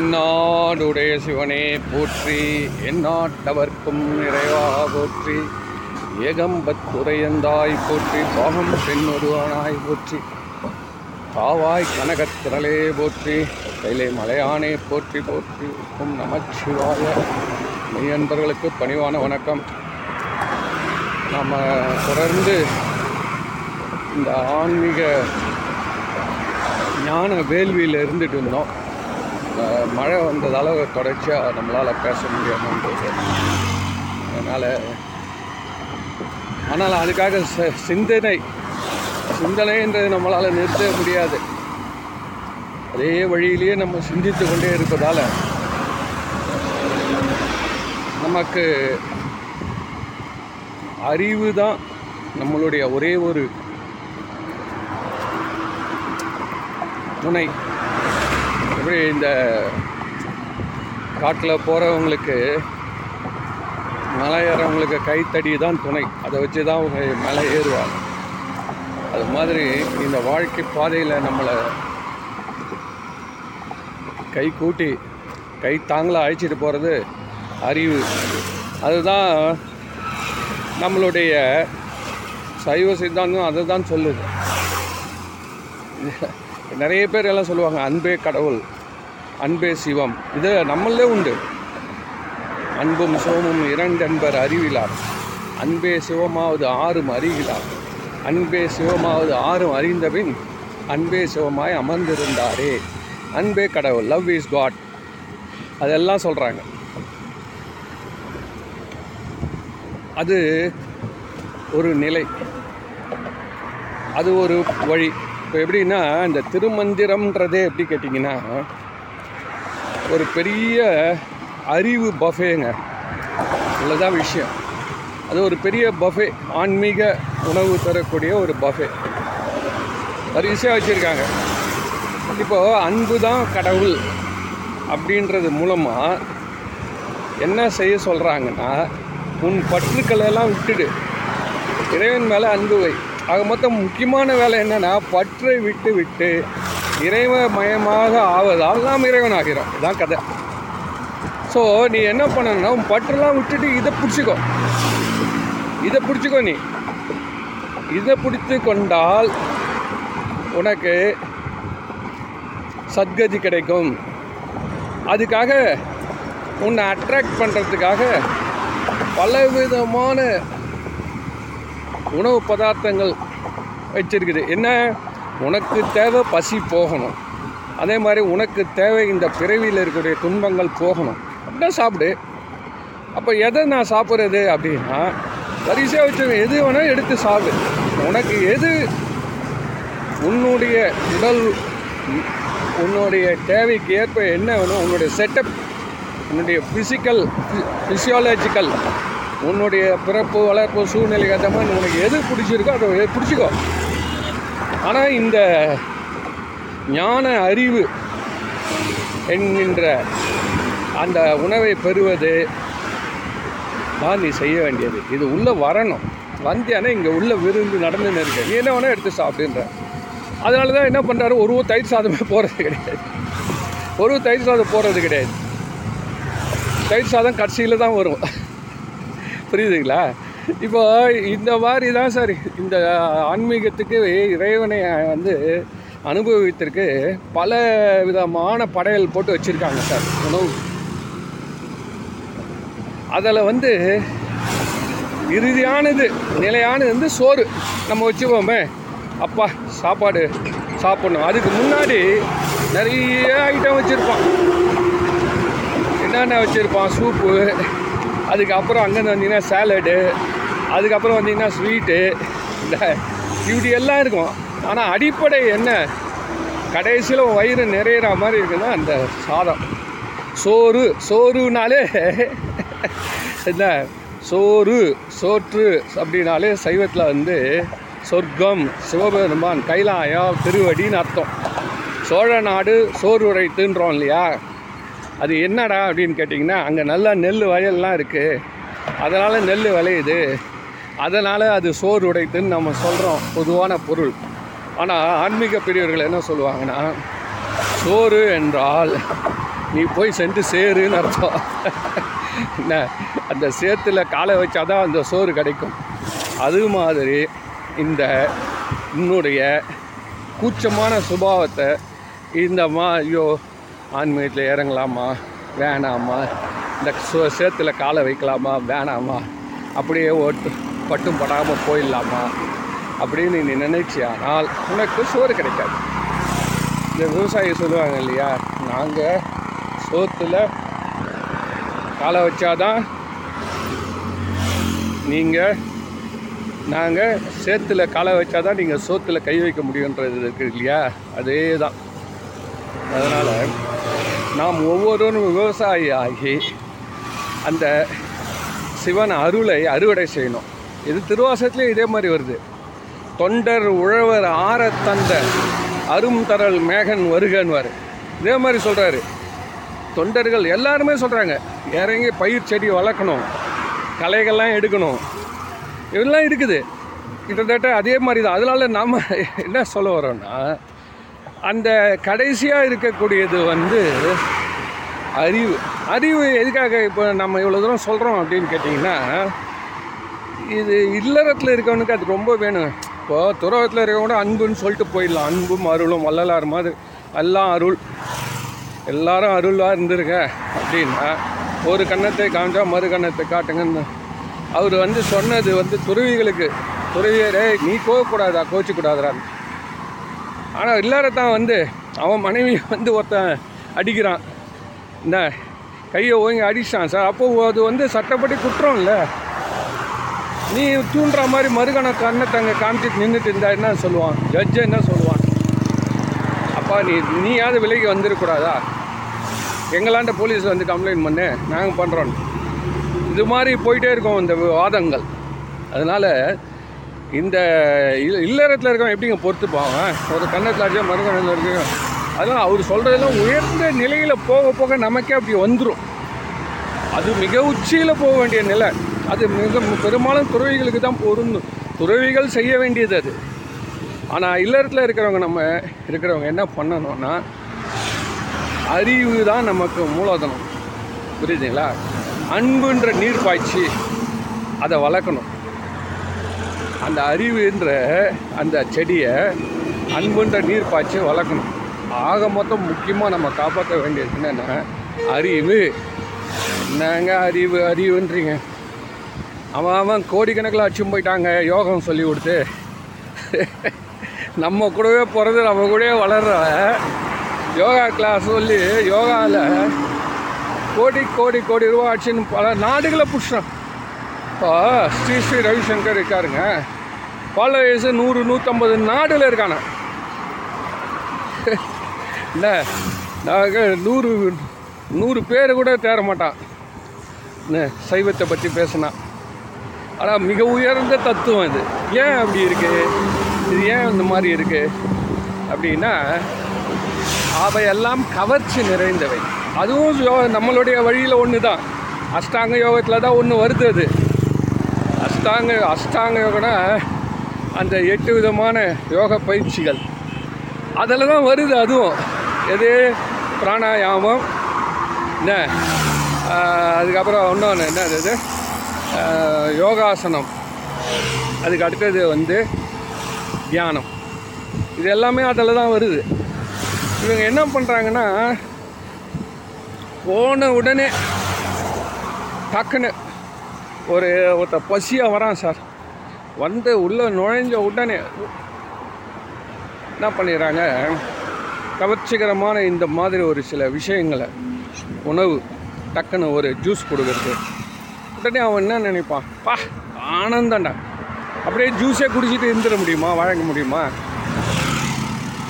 என்னாடுடைய சிவனே போற்றி. எந்நாட்டவர்க்கும் நிறைவா போற்றி. ஏகம்பத்துரையந்தாய் போற்றி. பாகம் பெண்ணொருவனாய் போற்றி. காவாய் கனகத்திரளே போற்றி. கையிலே மலையானே போற்றி போற்றி இருக்கும் நமச்சிவாய மெய்யன்பர்களுக்கு பணிவான வணக்கம். நம்ம தொடர்ந்து இந்த ஆன்மீக ஞான வேள்வியில் இருந்துட்டு இருந்தோம். மழை வந்ததால் தொடர்ச்சியாக நம்மளால் பேச முடியாமன்றது அதனால் ஆனால் அதுக்காக ச- சிந்தனை சிந்தனைன்றது நம்மளால் நிறுத்த முடியாது. அதே வழியிலேயே நம்ம சிந்தித்து கொண்டே இருப்பதால் நமக்கு அறிவு தான் நம்மளுடைய ஒரே ஒரு துணை. மாதிரி இந்த காட்டில் போகிறவங்களுக்கு மலை ஏறவங்களுக்கு கைத்தடி தான் துணை. அதை வச்சு தான் அவங்க மலை ஏறுவாங்க. அது மாதிரி இந்த வாழ்க்கை பாதையில் நம்மளை கை கூட்டி கை தாங்களாக அழைச்சிட்டு போகிறது அறிவு. அதுதான் நம்மளுடைய சைவ சித்தாந்தம் அதை தான் சொல்லுது. நிறைய பேர் எல்லாம் சொல்லுவாங்க அன்பே கடவுள். அன்பே சிவம். இது நம்மளே உண்டு. அன்பும் சிவமும் இரண்டன்பர் அறிவிலார். அன்பே சிவமாவது ஆறும் அறிகிறார் அன்பே சிவமாவது ஆறும் அறிந்தபின் அன்பே சிவமாய் அமர்ந்திருந்தாரே. அன்பே கடவுள் லவ் இஸ் காட் அதெல்லாம் சொல்கிறாங்க அது ஒரு நிலை. அது ஒரு வழி. இப்போ எப்படின்னா இந்த திருமந்திரம்ன்றதே எப்படி கேட்டிங்கன்னா ஒரு பெரிய அறிவு பஃபேங்க. இவ்வளோதான் விஷயம். அது ஒரு பெரிய பஃபே ஆன்மீக உணவு தரக்கூடிய ஒரு பஃபே. வரிசையாக வச்சுருக்காங்க. இப்போது அன்பு தான் கடவுள் அப்படின்றது மூலமாக என்ன செய்ய சொல்கிறாங்கன்னா உன் பற்றுக்களை எல்லாம் விட்டுடு. இறைவன் மேலே அன்பு வை. ஆக மொத்தம் முக்கியமான வேலை என்னென்னா பற்றை விட்டு விட்டு இறைவ மயமாக ஆவதால் நாம் இறைவன் ஆகிறோம் இதான் கதை. ஸோ நீ என்ன பண்ணணும்னா உன் பற்றெல்லாம் விட்டுட்டு இதை பிடிச்சிக்கோ. இதை பிடிச்சிக்கோ நீ. இதை பிடித்து கொண்டால் உனக்கு சத்கதி கிடைக்கும். அதுக்காக உன்னை அட்ராக்ட் பண்ணுறதுக்காக பலவிதமான உணவு பதார்த்தங்கள் வச்சிருக்குது. என்ன? உனக்கு தேவை பசி போகணும். அதே மாதிரி உனக்கு தேவை இந்த பிறவியில் இருக்கக்கூடிய துன்பங்கள் போகணும். அப்படின்னா சாப்பிடு. அப்போ எதை நான் சாப்பிட்றது அப்படின்னா வரிசையாக வச்சு எது வேணால் எடுத்து சாப்பிடு. உனக்கு எது உன்னுடைய உடல் உன்னுடைய தேவைக்கு ஏற்ப என்ன வேணும் உன்னுடைய செட்டப் உன்னுடைய ஃபிசிக்கல் ஃபிசியாலஜிக்கல் உன்னுடைய பிறப்பு வளர்ப்பு சூழ்நிலைக்கு ஏற்ற மாதிரி உனக்கு எது பிடிச்சிருக்கோ அதை பிடிச்சிக்கோ. ஆனால் இந்த ஞான அறிவு என்கின்ற அந்த உணவை பெறுவது தான் நீ செய்ய வேண்டியது. இது உள்ளே வரணும். வந்தியானே இங்கே உள்ள விருந்து நடந்துன்னு இருக்கு நீ என்ன வேணால் எடுத்து சாப்பிடுன்ற. அதனால தான் என்ன பண்ணுறாரு ஒரு தயிர் சாதமே போகிறது கிடையாது. ஒரு ஒரு தயிர் சாதம் போகிறது கிடையாது. தயிர் சாதம் கடைசியில் தான் வரும். புரியுதுங்களா? இப்போ இந்த மாதிரி தான் சார் இந்த ஆன்மீகத்துக்கு இறைவனை வந்து அனுபவித்திற்கு பல விதமான படையல் போட்டு வச்சுருக்காங்க சார் உணவு. அதில் வந்து இறுதியானது நிலையானது வந்து சோறு. நம்ம வச்சுப்போமே அப்பா சாப்பாடு சாப்பிடணும். அதுக்கு முன்னாடி நிறைய ஐட்டம் வச்சுருப்பான். என்னென்ன வச்சுருப்பான்? சூப்பு அதுக்கப்புறம் அங்கேருந்து வந்தீங்கன்னா சேலடு அதுக்கப்புறம் வந்தீங்கன்னா ஸ்வீட்டு இந்த இப்படி எல்லாம் இருக்கும். ஆனால் அடிப்படை என்ன? கடைசியில் வயிறு நிறையிற மாதிரி இருக்குன்னா அந்த சாதம். சோறு சோறுனாலே என்ன? சோறு சோற்று அப்படின்னாலே சைவத்தில் வந்து சொர்க்கம் சிவபெருமான் கைலாயம் திருவடின்னு அர்த்தம். சோழ நாடு சோறு உரைத்துன்றோம் இல்லையா? அது என்னடா அப்படின்னு கேட்டிங்கன்னா அங்கே நல்லா நெல் வயல்லாம் இருக்குது அதனால் நெல் விளையுது. அதனால் அது சோறு உடைத்துன்னு நம்ம சொல்கிறோம் பொதுவான பொருள். ஆனால் ஆன்மீக பெரியவர்கள் என்ன சொல்லுவாங்கன்னா சோறு என்றால் நீ போய் சென்று சேருன்னு அர்த்தம். என்ன? அந்த சேத்துல காலை வச்சாதான் அந்த சோறு கிடைக்கும். அது மாதிரி இந்த என்னுடைய கூச்சமான சுபாவத்தை இந்த மா ஐயோ ஆன்மீகத்தில் இறங்கலாமா? வேணாமா? இந்த சோ சேத்துல காலை வைக்கலாமா? வேணாமா? அப்படியே ஓட்டு பட்டும் படாமல் போயிடலாமா அப்படின்னு நீ நினைச்சியானால் உனக்கு சோறு கிடைக்காது. இந்த விவசாயி சொல்லுவாங்க இல்லையா நாங்கள் சோத்துல காலை வச்சாதான் நீங்கள் நாங்கள் சேத்துல காலை வச்சாதான் நீங்கள் சோத்துல கை வைக்க முடியுன்றது இருக்கு இல்லையா? அதே தான் அதனால் நாம் ஒவ்வொருவரும் விவசாயி ஆகி அந்த சிவன் அருளை அறுவடை செய்யணும். இது திருவாசத்துலேயும் இதே மாதிரி வருது. தொண்டர் உழவர் ஆற தந்த அரும் தரல் மேகன் வருகன்வார். இதே மாதிரி சொல்கிறாரு தொண்டர்கள் எல்லாருமே சொல்கிறாங்க இறங்கி பயிர் செடி வளர்க்கணும். களைகள்லாம் எடுக்கணும். இதெல்லாம் இருக்குது. கிட்டத்தட்ட அதே மாதிரி தான். அதனால நாம் என்ன சொல்ல வரோன்னா அந்த கடைசியாக இருக்கக்கூடியது வந்து அறிவு. அறிவு எதுக்காக இப்போ நம்ம இவ்வளோ தூரம் சொல்கிறோம் அப்படின்னு கேட்டிங்கன்னா இது இல்லறத்தில் இருக்கவனுக்கு அது ரொம்ப வேணும். இப்போது துறவத்தில் இருக்கவங்க அன்புன்னு சொல்லிட்டு போயிடலாம். அன்பும் அருளும் வள்ளலார் மாதிரி. எல்லாம் அருள். எல்லாரும் அருளாக இருந்திருக்க அப்படின்னா ஒரு கன்னத்தை காமிச்சா மறு கன்னத்தை காட்டுங்கன்னு. அவர் வந்து சொன்னது வந்து துறவிகளுக்கு துறவியரே நீ கோவக்கூடாதா கோச்சிக்கூடாதான்னு ஆனால் இல்லாரத்தான் வந்து அவன் மனைவி வந்து ஒருத்தன் அடிக்கிறான். என்ன கையை ஓங்கி அடிச்சிட்டான் சார். அப்போது அது வந்து சட்டப்படி குற்றம் இல்லை நீ தூண்டுற மாதிரி மறுகண கண்ணத்தை அங்கே காமிச்சிட்டு நின்றுட்டு இருந்தா என்ன சொல்லுவான்? ஜட்ஜு என்ன சொல்லுவான்? அப்பா நீ நீயாவது விலைக்கு வந்துடக்கூடாதா எங்களாண்ட போலீஸ் வந்து கம்ப்ளைண்ட் பண்ணு நாங்கள் பண்ணுறோம் இது மாதிரி போயிட்டே இருக்கோம் இந்த வாதங்கள். அதனால் இந்த இல்ல- இல்லறத்தில் இருக்கவன் எப்படிங்க பொறுத்துப்பான்? ஒரு கண்ணத்தில் அடிச்சா மறுகணத்தில் இருக்கு அதெல்லாம் அவர் சொல்கிறதெல்லாம் உயர்ந்த நிலையில் போக போக நமக்கே அப்படி வந்துடும் அது மிக உச்சியில் போக வேண்டிய நிலை. அது மிக பெரும்பாலும் துறவிகளுக்கு தான் பொருந்தும். துறவிகள் செய்ய வேண்டியது அது. ஆனால் இல்லறத்தில் இருக்கிறவங்க நம்ம இருக்கிறவங்க என்ன பண்ணணும்னா அறிவு தான் நமக்கு மூலதனம். புரியுதுங்களா? அன்புன்ற நீர் பாய்ச்சி அதை வளர்க்கணும். அந்த அறிவுன்ற அந்த செடியை அன்புன்ற நீர் பாய்ச்சி வளர்க்கணும். ஆக மொத்தம் முக்கியமாக நம்ம காப்பாற்ற வேண்டியது என்னென்னா அறிவு. என்னங்க அறிவு? அறிவுன்றீங்க. அவன் அவன் கோடிக்கணக்கில் அச்சும் போயிட்டாங்க யோகம் சொல்லி கொடுத்து. நம்ம கூடவே பிறந்து நம்ம கூடவே வளர்ற யோகா கிளாஸ் சொல்லி யோகாவில் கோடி கோடி கோடி ரூபா ஆச்சுன்னு பல நாடுகளை புஷ்டம் இப்போ ஸ்ரீ ஸ்ரீ ரவிசங்கர் இருக்காருங்க. பல வயசு நூறு நூற்றம்பது நாடில் இருக்கானே. இல்லை நாங்கள் நூறு நூறு பேர் கூட தேர மாட்டான் என்ன சைவத்தை பற்றி பேசினா. ஆனால் மிக உயர்ந்த தத்துவம் இது. ஏன் அப்படி இருக்குது இது ஏன் இந்த மாதிரி இருக்குது அப்படின்னா அவையெல்லாம் கவர்ச்சி நிறைந்தவை. அதுவும் யோ நம்மளுடைய வழியில் ஒன்று தான் அஷ்டாங்க யோகத்தில் தான் ஒன்று வருது அது. அஷ்டாங்க அஷ்டாங்க யோகனா அந்த எட்டு விதமான யோக பயிற்சிகள். அதில் தான் வருது அதுவும். எது? பிராணாயாமம். என்ன? அதுக்கப்புறம் இன்னொன்று என்ன அது யோகாசனம். அதுக்கு அடுத்தது வந்து தியானம். இது எல்லாமே அதில் தான் வருது. இவங்க என்ன பண்ணுறாங்கன்னா போன உடனே டக்குன்னு ஒரு ஒருத்த பசியாக வரான் சார். வந்து உள்ளே நுழைஞ்ச உடனே என்ன பண்ணிடுறாங்க? கவர்ச்சிகரமான இந்த மாதிரி ஒரு சில விஷயங்களை உணவு டக்குன்னு ஒரு ஜூஸ் கொடுக்குறது. உடனே அவன் என்ன நினைப்பான் பா ஆனந்தம்டா. அப்படியே ஜூஸே குடிச்சிட்டு இருந்துட முடியுமா? வழங்க முடியுமா?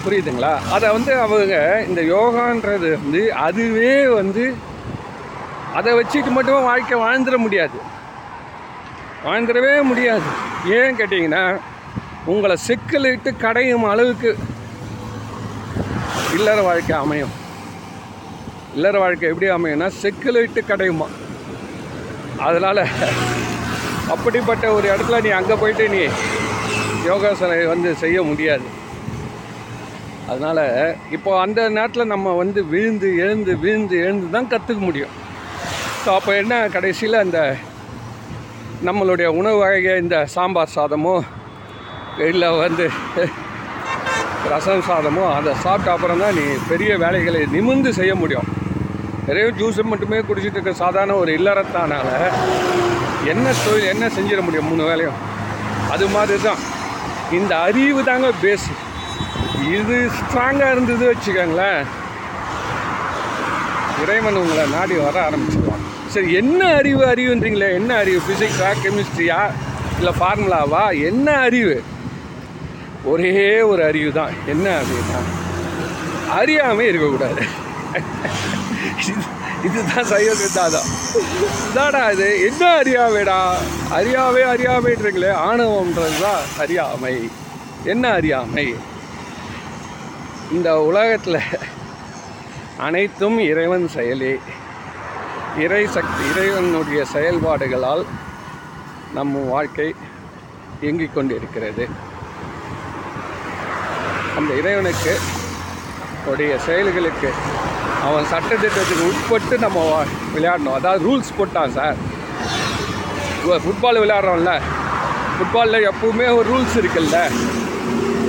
புரியுதுங்களா? அதை வந்து அவங்க இந்த யோகான்றது வந்து அதுவே வந்து அதை வச்சுட்டு மட்டுமே வாழ்க்கை வாழ்ந்துட முடியாது. வாழ்ந்துடவே முடியாது. ஏன் கேட்டிங்கன்னா உங்களை சிக்கலிட்டு கடையும் அளவுக்கு இல்லற வாழ்க்கை அமையும். இல்லற வாழ்க்கை எப்படி அமையும்னா செக்கிலிட்டு கடையுமா? அதனால் அப்படிப்பட்ட ஒரு இடத்துல நீ அங்கே போயிட்டு நீ யோகாசனை வந்து செய்ய முடியாது. அதனால் இப்போ அந்த நேரத்தில் நம்ம வந்து விழுந்து எழுந்து விழுந்து எழுந்து தான் கற்றுக்க முடியும். ஸோ அப்போ என்ன கடைசியில் அந்த நம்மளுடைய உணவு வகையை இந்த சாம்பார் சாதமோ இல்லை வந்து ரசம் சாதமோ அதை சாப்பிட்ட அப்புறம் தான் நீ பெரிய வேலைகளை நிமிர்ந்து செய்ய முடியும். நிறைய ஜூஸை மட்டுமே குடிச்சிட்டு இருக்க சாதாரண ஒரு இல்லறத்தானால என்ன தொழில் என்ன செஞ்சிட முடியும் மூணு வேலையும்? அது மாதிரி தான் இந்த அறிவு தாங்க பேஸு இது ஸ்ட்ராங்காக இருந்தது வச்சுக்கோங்களேன். இறைவன் உங்களை நாடி வர ஆரம்பிச்சிடுவான் சரி என்ன அறிவு அறிவுன்றீங்களே? என்ன அறிவு? ஃபிசிக்ஸா கெமிஸ்ட்ரியா இல்லை ஃபார்முலாவா என்ன அறிவு? ஒரே ஒரு அறிவு தான் என்ன அறிவு தான் அறியாமல் இருக்கக்கூடாது. இதுதான் சைவ சித்தாந்தம் இதாடா இது? என்ன அறியாமைடா? அறியாவே அறியாமைன்றீங்களே ஆணவம்ன்றது தான் அறியாமை. என்ன அறியாமை? இந்த உலகத்தில் அனைத்தும் இறைவன் செயலே. இறை சக்தி இறைவனுடைய செயல்பாடுகளால் நம் வாழ்க்கை இயங்கிக் கொண்டிருக்கிறது. அந்த இறைவனுக்கு உடைய செயல்களுக்கு அவன் சட்டத்திட்டத்துக்கு உட்பட்டு நம்ம விளையாடணும். அதாவது ரூல்ஸ் போட்டான் சார். ஃபுட்பால் விளையாடுறோம்ல ஃபுட்பாலில் எப்பவுமே ஒரு ரூல்ஸ் இருக்குல்ல.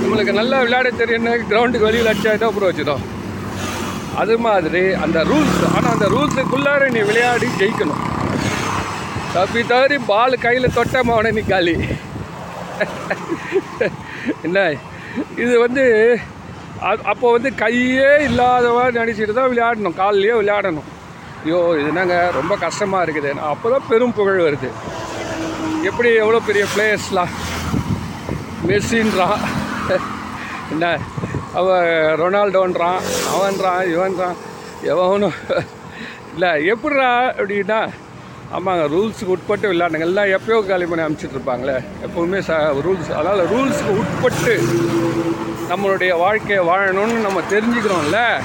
நம்மளுக்கு நல்லா விளையாட தெரியும்னு கிரவுண்டுக்கு வெளியில் அடிச்சா அப்புறம் வச்சுடும் அது மாதிரி அந்த ரூல்ஸ் ஆனால் அந்த ரூல்ஸுக்குள்ளார நீ விளையாடி ஜெயிக்கணும். தப்பி தவறி பால் கையில் தொட்ட அவனை நீ காலி. என்ன? இது வந்து அது அப்போ வந்து கையே இல்லாதவா நினச்சிட்டு தான் விளையாடணும். கால்லையே விளையாடணும். ஐயோ இது என்னங்க? ரொம்ப கஷ்டமாக இருக்குது. அப்போ தான் பெரும் புகழ் வருது. எப்படி எவ்வளோ பெரிய பிளேயர்ஸ்லாம் மெஸ்ஸின்றான் என்ன? அவன் ரொனால்டோன்றான் அவன்றான் இவன்றான் எவனும் இல்லை எப்படிடா அப்படின்னா ஆமாங்க ரூல்ஸுக்கு உட்பட்டு விளையாடுங்க. எல்லாம் எப்பயோ காலி பண்ணி அனுப்பிச்சிட்ருப்பாங்களே எப்போவுமே ச ரூல்ஸ் அதனால் ரூல்ஸுக்கு உட்பட்டு நம்மளுடைய வாழ்க்கையை வாழணும்னு நம்ம தெரிஞ்சுக்கிறோம்ல?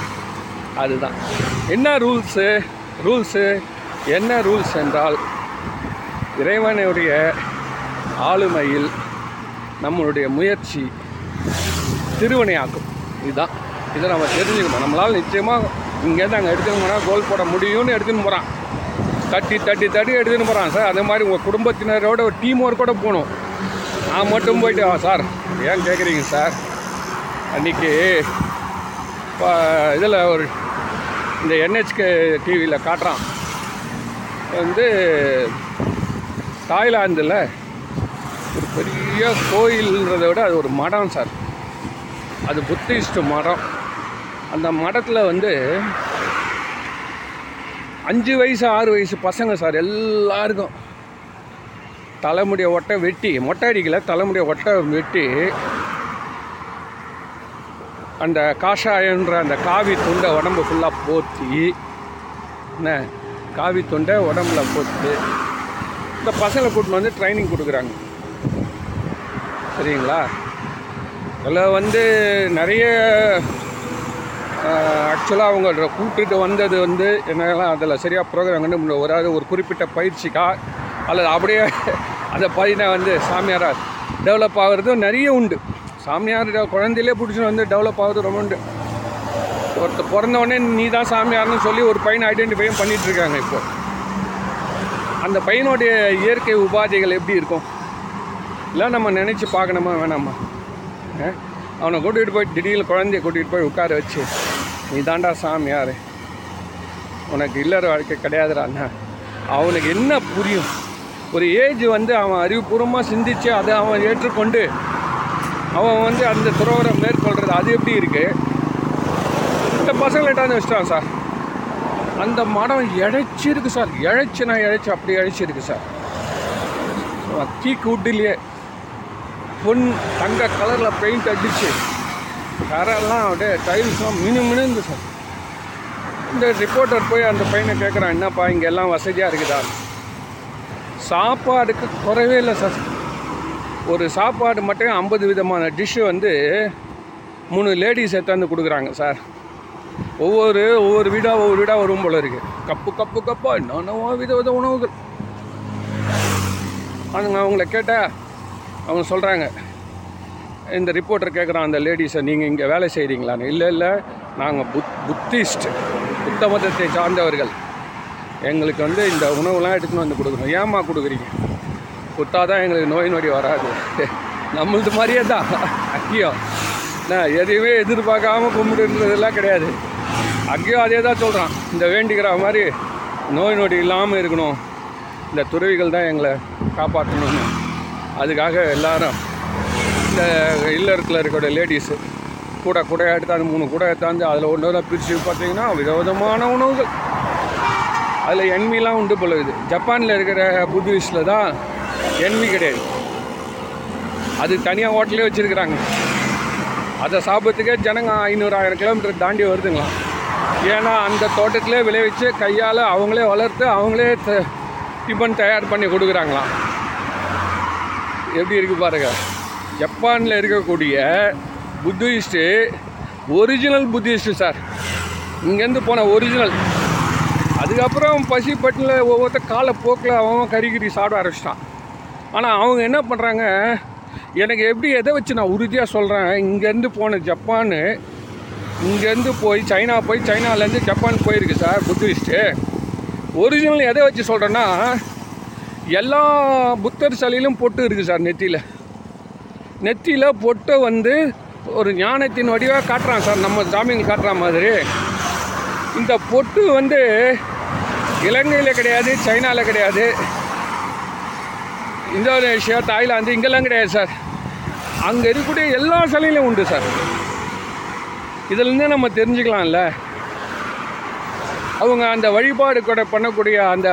அதுதான். என்ன ரூல்ஸு ரூல்ஸு என்ன ரூல்ஸ் என்றால் இறைவனுடைய ஆளுமையில் நம்மளுடைய முயற்சி திருவினையாக்கும். இதுதான். இதை நம்ம தெரிஞ்சுக்கணும். நம்மளால் நிச்சயமாக இங்கேருந்து அங்கே எடுத்துன்னு போனால் கோல் போட முடியும்னு எடுத்துன்னு போகிறான் தட்டி தட்டி தட்டி எடுத்துன்னு போகிறான் சார் அதே மாதிரி உங்கள் குடும்பத்தினரோட ஒரு டீம் ஒர்க்கோட போகணும். நான் மட்டும் போயிட்டு வா சார் ஏன் கேட்குறீங்க சார்? அன்றைக்கி இதில் ஒரு இந்த என்ஹெச்கே டிவியில் காட்டுறான். வந்து தாய்லாந்தில் ஒரு பெரிய கோயில்ன்றதை விட அது ஒரு மடம் சார். அது புத்திஸ்ட் மடம். அந்த மடத்தில் வந்து அஞ்சு வயசு ஆறு வயசு பசங்க சார் எல்லாருக்கும். தலைமுடிய ஒட்டை வெட்டி மொட்டை அடிக்கல தலைமுடிய ஒட்டை வெட்டி அந்த காஷாயன்ற அந்த காவி துண்டை உடம்பு ஃபுல்லாக போத்தி என்ன? காவி துண்டை உடம்புல போட்டு இந்த பசங்களை கூட்டின்னு வந்து ட்ரைனிங் கொடுக்குறாங்க. சரிங்களா? அதில் வந்து நிறைய ஆக்சுவலாக அவங்க கூப்பிட்டுட்டு வந்தது வந்து என்னெல்லாம் அதில் சரியாக ப்ரோக்ராம் கண்டு ஒரு ஒரு குறிப்பிட்ட பயிற்சிக்கா அல்லது அப்படியே அந்த பையனை வந்து சாமியாராக டெவலப் ஆகிறதும் நிறைய உண்டு. சாமியார் குழந்தையிலே பிடிச்சின்னு வந்து டெவலப் ஆகுது ரொம்ப உண்டு. ஒருத்தர் பிறந்தவொடனே நீ தான் சாமியார்னு சொல்லி ஒரு பையனை ஐடென்டிஃபையும் பண்ணிகிட்ருக்காங்க இருக்காங்க இப்போ. அந்த பையனுடைய இயற்கை உபாதைகள் எப்படி இருக்கும்? இல்லை நம்ம நினச்சி பார்க்கணுமா வேணாமா? அவனை கூட்டிகிட்டு போய் திடீர்னு குழந்தைய கூட்டிகிட்டு போய் உட்கார வச்சு நீ தாண்டா சாமியார். உனக்கு இல்லற வாழ்க்கை கிடையாதுடாண்ணா அவனுக்கு என்ன புரியும்? ஒரு ஏஜ் வந்து அவன் அறிவுபூர்வமாக சிந்திச்சு அதை அவன் ஏற்றுக்கொண்டு அவன் வந்து அந்த துறவரை மேற்கொள்கிறது அது எப்படி இருக்குது இந்த பசங்கள்ட்டாந்து வச்சிட்டான் சார். அந்த மடம் இழைச்சிருக்கு சார். இழைச்சி நான் இழைச்சி அப்படி இழைச்சிருக்கு சார். தீக்கு கூட்டிலேயே பொன் தங்க கலரில் பெயிண்ட் அடிச்சு. கரெல்லாம் அப்படியே டைல்ஸ்லாம் மினு மினுந்து சார். இந்த ரிப்போர்ட்டர் போய் அந்த பையனை கேட்குறான் என்னப்பா இங்கே எல்லாம் வசதியாக இருக்குதா? சாப்பாடுக்கு குறைவே இல்லை சார். ஒரு சாப்பாடு மட்டும் ஐம்பது விதமான டிஷ்ஷு வந்து மூணு லேடிஸ் எடுத்தாந்து கொடுக்குறாங்க சார் ஒவ்வொரு ஒவ்வொரு வீடாக ஒவ்வொரு வீடாக வரும் போல இருக்குது கப்பு கப்பு கப்பா என்னென்னவோ வித வித உணவுகள். அதுங்க அவங்கள கேட்டால் அவங்க சொல்கிறாங்க இந்த ரிப்போர்ட்டர் கேட்குறான் அந்த லேடிஸை நீங்கள் இங்கே வேலை செய்கிறீங்களான்னு இல்லை இல்லை நாங்கள் புத் புத்திஸ்ட் புத்த மதத்தை சார்ந்தவர்கள். எங்களுக்கு வந்து இந்த உணவுலாம் எடுத்துன்னு வந்து கொடுக்குறோம். ஏம்மா கொடுக்குறீங்க? கொடுத்தாதான் எங்களுக்கு நோய் நொடி வராது. நம்மளது மாதிரியே தான். அங்கேயும். நான் எதையுமே எதிர்பார்க்காம கும்பிடுன்றதெல்லாம் கிடையாது. அங்கேயும் அதே தான் சொல்கிறான் இந்த வேண்டிக்கிற மாதிரி நோய் நொடி இல்லாமல் இருக்கணும். இந்த துறவிகள் தான் எங்களை காப்பாற்றணும்னு. அதுக்காக எல்லாரும் இந்த இல்லறத்தில் இருக்கிற லேடிஸு கூட கூட எடுத்தாந்து மூணு கூட எடுத்தாந்து அதில் ஒன்று தான் பிரித்து பார்த்தீங்கன்னா விதவிதமான உணவுகள். அதில் என்மிலாம் உண்டு போல இது ஜப்பானில் இருக்கிற புத்திஸ்டில் தான் என்மி கிடையாது. அது தனியாக ஹோட்டலே வச்சுருக்குறாங்க. அதை சாப்பிட்றதுக்கே ஜனங்க ஐநூறாயிரம் கிலோமீட்டர் தாண்டி வருதுங்களாம் ஏன்னா அந்த தோட்டத்திலே விளைவிச்சு கையால் அவங்களே வளர்த்து அவங்களே த- டிஃபன் தயார் பண்ணி கொடுக்குறாங்களாம் எப்படி இருக்குது பாருங்கள் ஜப்பானில் இருக்கக்கூடிய புத்திஸ்ட்டு ஒரிஜினல் புத்திஸ்ட்டு சார். இங்கேருந்து போன ஒரிஜினல் அதுக்கப்புறம் பசி பட்டில் ஒவ்வொருத்த காலை போக்கில் அவன் கறிகிரி சாப்பிட ஆரம்பிச்சிட்டான். ஆனால் அவங்க என்ன பண்ணுறாங்க எனக்கு எப்படி எதை வச்சு நான் உறுதியாக சொல்கிறேன் இங்கேருந்து போன ஜப்பானு இங்கேருந்து போய் சைனா போய் சைனாலேருந்து ஜப்பான் போயிருக்கு சார் புத்திஸ்ட்டு ஒரிஜினல் எதை வச்சு சொல்கிறேன்னா எல்லா புத்தர் சிலையிலும் பொட்டு இருக்குது சார் நெத்தியில். நெத்தியில் பொட்டை வந்து ஒரு ஞானத்தின் வடிவாக காட்டுறான் சார் நம்ம சாமியில் காட்டுற மாதிரி. இந்த பொட்டு வந்து இலங்கையில் கிடையாது சைனாவில் கிடையாது. இந்தோனேஷியா தாய்லாந்து இங்கெல்லாம் கிடையாது சார். அங்கே இருக்கக்கூடிய எல்லா சிலையிலும் உண்டு சார். இதிலேருந்தே நம்ம தெரிஞ்சுக்கலாம்ல. அவங்க அந்த வழிபாடு கூட பண்ணக்கூடிய அந்த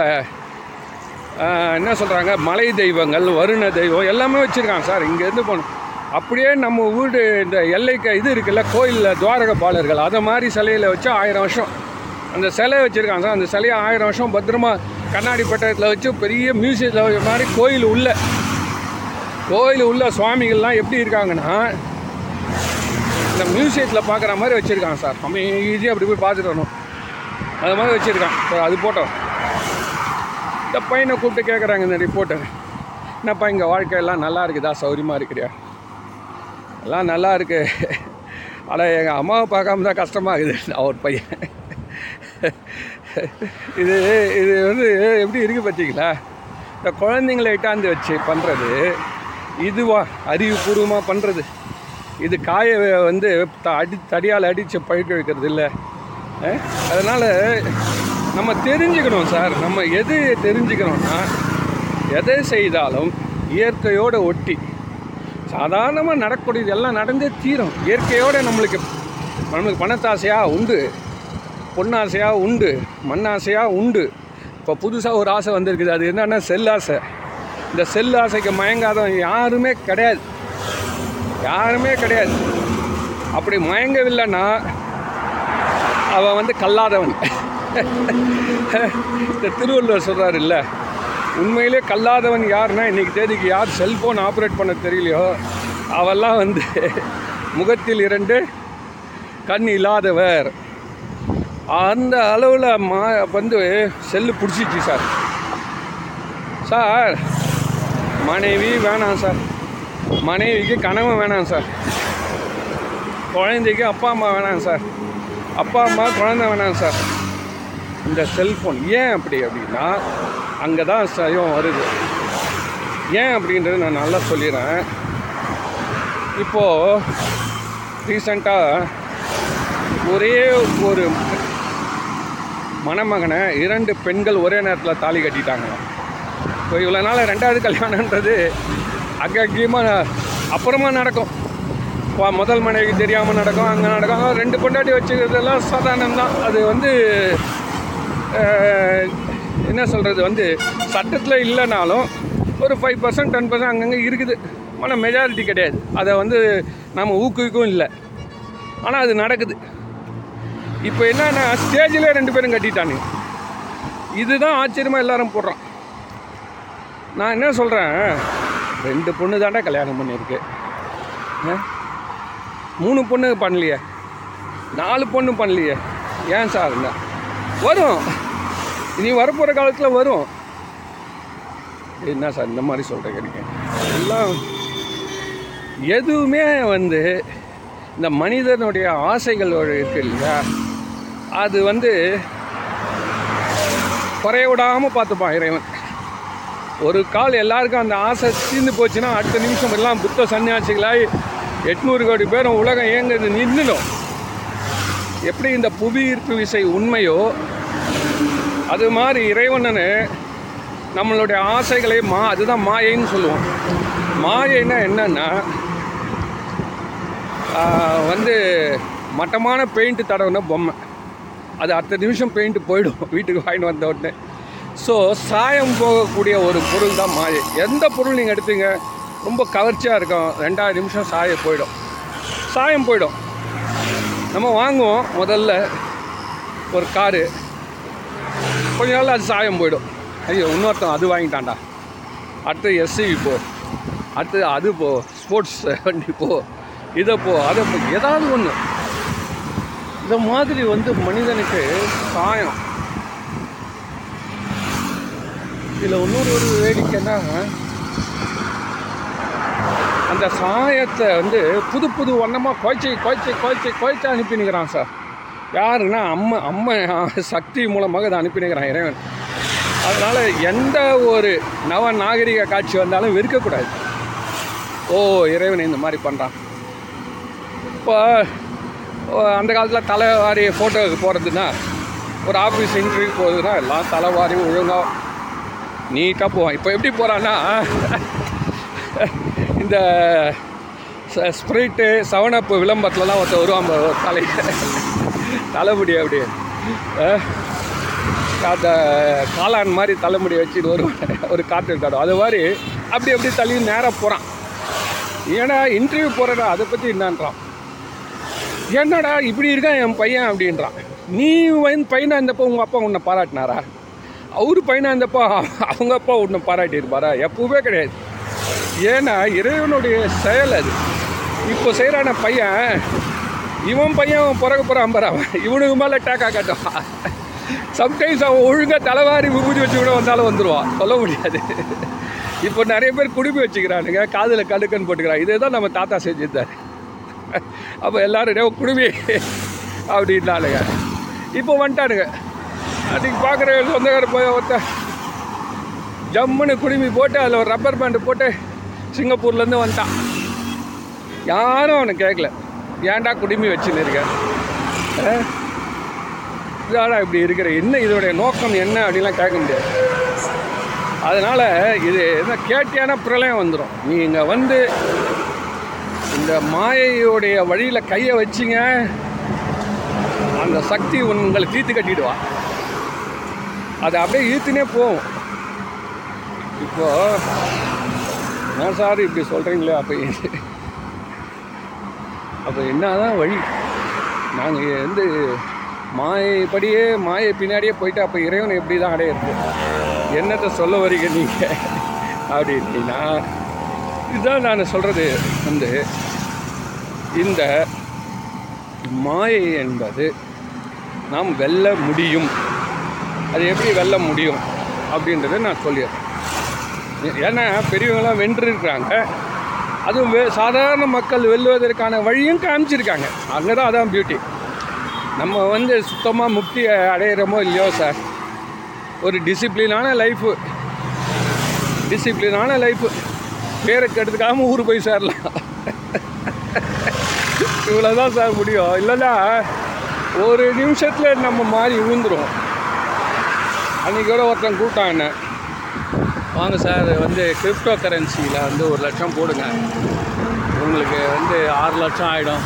என்ன சொல்கிறாங்க மலை தெய்வங்கள் வருண தெய்வம் எல்லாமே வச்சுருக்காங்க சார். இங்கேருந்து போகணும். அப்படியே நம்ம வீடு இந்த எல்லைக்கு இது இருக்குல்ல கோயிலில் துவாரகபாலர்கள் அதை மாதிரி சிலையில் வச்சு ஆயிரம் வருஷம் அந்த சிலை வச்சுருக்காங்க சார். அந்த சிலையை ஆயிரம் வருஷம் பத்திரமா கண்ணாடி பட்டத்தில் வச்சு பெரிய மியூசியத்தில் வச்ச மாதிரி கோயில் உள்ள கோயில் உள்ள சுவாமிகள்லாம் எப்படி இருக்காங்கன்னா இந்த மியூசியத்தில் பார்க்குற மாதிரி வச்சுருக்காங்க சார். நம்ம ஈஸியாக அப்படி போய் பார்த்துட்டு வரணும். அது மாதிரி வச்சுருக்கான் சார் அது போட்டோம் இந்த பையனை கூப்பிட்டு கேட்குறாங்க இந்த ரிப்போர்ட்டர் என்னப்பா இங்கே வாழ்க்கையெல்லாம் நல்லா இருக்குதா? சௌரியமாக இருக்கிறியா? எல்லாம் நல்லா இருக்கு. ஆனால் எங்கள் அம்மாவை பார்க்காம தான் கஷ்டமாகுது நான் பையன். இது இது வந்து எப்படி இருக்குது பார்த்தீங்களா? இந்த குழந்தைங்களை இட்டாந்து வச்சு பண்ணுறது இதுவா அறிவுபூர்வமாக பண்ணுறது இது காய வந்து த- அடி தடியால் அடித்து பழுக்க வைக்கிறது இல்லை. அதனால் நம்ம தெரிஞ்சுக்கணும் சார். நம்ம எது தெரிஞ்சுக்கணும்னா எதை செய்தாலும் இயற்கையோடு ஒட்டி சாதாரணமாக நடக்கக்கூடியது எல்லாம் நடந்தே தீரும். இயற்கையோடு நம்மளுக்கு நம்மளுக்கு பணத்தாசையாக உண்டு. பொன்னாசையாக உண்டு மண்ணாசையாக உண்டு. இப்போ புதுசாக ஒரு ஆசை வந்திருக்குது. அது என்னென்னா செல்லாசை இந்த செல் ஆசைக்கு மயங்காதவன் யாருமே கிடையாது. யாருமே கிடையாது. அப்படி மயங்கவில்லைன்னா அவன் வந்து கல்லாதவன். இந்த திருவள்ளுவர் சொல்கிறார் இல்லை உண்மையிலே கல்லாதவன் யாருன்னா இன்றைக்கி தேதிக்கு யார் செல்ஃபோன் ஆப்ரேட் பண்ண தெரியலையோ அவெல்லாம் வந்து முகத்தில் இரண்டு கண் இல்லாதவர். அந்த அளவில் மா வந்து செல்லு பிடிச்சிச்சு சார். சார் மனைவி வேணாம் சார். மனைவிக்கு கணவன் வேணாம் சார். குழந்தைக்கு அப்பா அம்மா வேணாம் சார். அப்பா அம்மா குழந்தை வேணாம் சார். இந்த செல்ஃபோன் ஏன் அப்படி அப்படின்னா அங்கே தான் சயம் வருது. ஏன் அப்படின்றது நான் நல்லா சொல்லிடுறேன். இப்போது ரீசண்டாக ஒரே ஒரு மணமகனை இரண்டு பெண்கள் ஒரே நேரத்தில் தாலி கட்டிட்டாங்களாம். இப்போ இவ்வளோ நாள் ரெண்டாவது கல்யாணன்றது அக்கக்கியமாக அப்புறமா நடக்கும். இப்போ முதல் மனைவிக்கு தெரியாமல் நடக்கும் அங்கே நடக்கும். ரெண்டு பொண்டாட்டி வச்சுக்கிறதெல்லாம் சாதாரணம் தான் அது வந்து என்ன சொல்கிறது வந்து சட்டத்தில் இல்லைனாலும் ஒரு ஃபைவ் பர்சன்ட் டென் பர்சன்ட் அங்கங்கே இருக்குது. ஆனால் மெஜாரிட்டி கிடையாது. அதை வந்து நம்ம ஊக்குவிக்கவும் இல்லை. ஆனால் அது நடக்குது. இப்போ என்னென்னா ஸ்டேஜில் ரெண்டு பேரும் கட்டிட்டானுங்க. இதுதான் ஆச்சரியமாக எல்லாரும் போடுறான். நான் என்ன சொல்கிறேன் ரெண்டு பொண்ணு தாண்டா கல்யாணம் பண்ணியிருக்கு. மூணு பொண்ணு பண்ணலையே. நாலு பொண்ணு பண்ணலையே. ஏன் சார் வரும். இனி வரப்போகிற காலத்தில் வரும். என்ன சார் இந்த மாதிரி சொல்கிறீங்க நீங்கள் எல்லாம் எதுவுமே வந்து இந்த மனிதனுடைய ஆசைகள் இருக்கு இல்லையா? அது வந்து குறைய விடாமல் பார்த்துப்பான் இறைவன். ஒரு கால் எல்லாருக்கும் அந்த ஆசை தீர்ந்து போச்சுன்னா அடுத்த நிமிஷம் எல்லாம் புத்த சன்னியாசிகளாய் எட்நூறு கோடி பேரும் உலகம் ஏங்குறது நின்றுடும் எப்படி இந்த புவி ஈர்ப்பு விசை உண்மையோ அது மாதிரி இறைவனனு நம்மளுடைய ஆசைகளை மா அதுதான் மாயைன்னு சொல்லுவோம். மாயைன்னா என்னன்னா வந்து மட்டமான பெயிண்ட் தடவுன பொம்மை. அது அடுத்த நிமிஷம் பெயிண்ட் போயிடும். வீட்டுக்கு வாங்கிட்டு வந்த உடனே. ஸோ சாயம் போகக்கூடிய ஒரு பொருள் தான் மாயை. எந்த பொருள் நீங்கள் எடுத்தீங்க? ரொம்ப கவர்ச்சியாக இருக்கும். ரெண்டாவது நிமிஷம் சாயம் போயிடும். சாயம் போயிடும். நம்ம வாங்குவோம். முதல்ல ஒரு காரு. கொஞ்ச நாள் அது சாயம் போயிடும். ஐயோ இன்னொருத்தன் அது வாங்கிட்டான்டா. அடுத்து எஸ்சிவி போ. அடுத்து அது போ. ஸ்போர்ட்ஸ் வண்டி போ. இதை போ. அதை போ. ஏதாவது ஒன்று இந்த மாதிரி வந்து மனிதனுக்கு சாயம் இதில் இன்னொரு ஒரு வேடிக்கைன்னா அந்த சாயத்தை வந்து புது புது வண்ணமாக குழச்சி குழச்சி குழச்சி குழச்சி அனுப்பினுக்கிறான் சார். யாருன்னா அம்மா அம்மை சக்தி மூலமாக அதை அனுப்பினுக்கிறான் இறைவன். அதனால் எந்த ஒரு நவ நாகரிக காட்சி வந்தாலும் வெறுக்கக்கூடாது. ஓ இறைவன் இந்த மாதிரி பண்ணுறான் இப்போ அந்த காலத்தில் தலைவாரி ஃபோட்டோவுக்கு போகிறதுன்னா ஒரு ஆஃபீஸ் இன்டர்வியூ போகுதுன்னா எல்லாம் தலைவாரி ஒழுங்காக நீட்டாக போவான். இப்போ எப்படி போகிறான்னா இந்த ஸ்ப்ரிட்டு செவனப்பு விளம்பரத்துலலாம் ஒருத்தர் வருவான் தலை. தலைமுடி அப்படி அந்த காளான் மாதிரி தலைமுடி வச்சுட்டு வருவான். ஒரு காற்று இருக்காது அது மாதிரி அப்படி அப்படி தள்ளி நேராக போகிறான் ஏன்னா இன்டர்வியூ போகிறடா அதை பற்றி என்னன்றான்? என்னடா இப்படி இருக்கான் என் பையன் அப்படின்றான். நீ வந்து பையனாக இருந்தப்போ உங்கள் அப்பா உன்னை பாராட்டினாரா? அவர் பையனாக இருந்தப்போ அவங்க அப்பா உன்னை பாராட்டியிருப்பாரா? எப்பவுமே கிடையாது. ஏன்னா இறைவனுடைய செயல் அது. இப்போ செய்கிறான பையன் இவன் பையன் பிறகு போகிறான் பாரு அவன் இவனுக்கு மேலே டேக்கா காட்டுவான். சம்டைம்ஸ் அவன் ஒழுங்காக தலைவாரி விபூதி வச்சு கூட வந்தாலும் வந்துடுவான் சொல்ல முடியாது. இப்போ நிறைய பேர் குடுமி வச்சுக்கிறானுங்க காதில் கடுக்கன்னு போட்டுக்கிறான். இதே தான் நம்ம தாத்தா செஞ்சுருந்தாரு. அப்போ எல்லோரும் குடுமி அப்படின்னாலுங்க இப்போ வந்துட்டானுங்க. அன்றைக்கி பார்க்குற சொந்தக்கார போய் ஒருத்த ஜம்முன்னு குடுமி போட்டு அதில் ஒரு ரப்பர் பேண்டு போட்டு சிங்கப்பூர்லேருந்து வந்துட்டான். யாரும் அவனை கேட்கல ஏன்டா குடுமி வச்சுன்னு இருக்க? இதாடா இப்படி இருக்கிற என்ன இதோடைய நோக்கம் என்ன? அப்படின்லாம் கேட்க முடியாது. அதனால் இது என்ன கேட்டியான பிரளயம் வந்துடும் நீங்கள் வந்து இந்த மாயையுடைய வழியில் கையை வச்சிங்க. அந்த சக்தி உங்களை தீர்த்து கட்டிடுவா. அது அப்படியே ஈர்த்துனே போகும். இப்போ நான் சார் இப்படி சொல்கிறீங்களே அப்போ அப்போ என்னதான் வழி? நாங்கள் வந்து மாயைப்படியே மாயை பின்னாடியே போயிட்டு அப்போ இறைவனை எப்படி தான் அடையிறது? என்னத்தை சொல்ல வரீங்க நீங்கள் அப்படின்னா இதுதான் நான் சொல்கிறது வந்து இந்த மாயை என்பது நாம் வெல்ல முடியும். அது எப்படி வெல்ல முடியும் அப்படின்றத நான் சொல்லிடுறேன். ஏன்னா பெரியவங்களாம் வென்றிருக்கிறாங்க. அதுவும் வே சாதாரண மக்கள் வெல்லுவதற்கான வழியும் காமிச்சிருக்காங்க. அங்கே தான் அதான் பியூட்டி நம்ம வந்து சுத்தமாக முக்தியை அடையிறோமோ இல்லையோ சார்? ஒரு டிசிப்ளினான லைஃபு டிசிப்ளினான லைஃபு பேரை கெடுத்துக்காமல் ஊர் போய் சேரலாம். இவ்வளோதான் சார் முடியும். இல்லைன்னா ஒரு நிமிஷத்தில் நம்ம மாறி விழுந்துரும். அன்றைக்கூட ஒருத்தன் கூப்பிட்டான் என்ன? வாங்க சார் வந்து கிரிப்டோ கரன்சியில் வந்து ஒரு லட்சம் போடுங்க. உங்களுக்கு வந்து ஆறு லட்சம் ஆகிடும்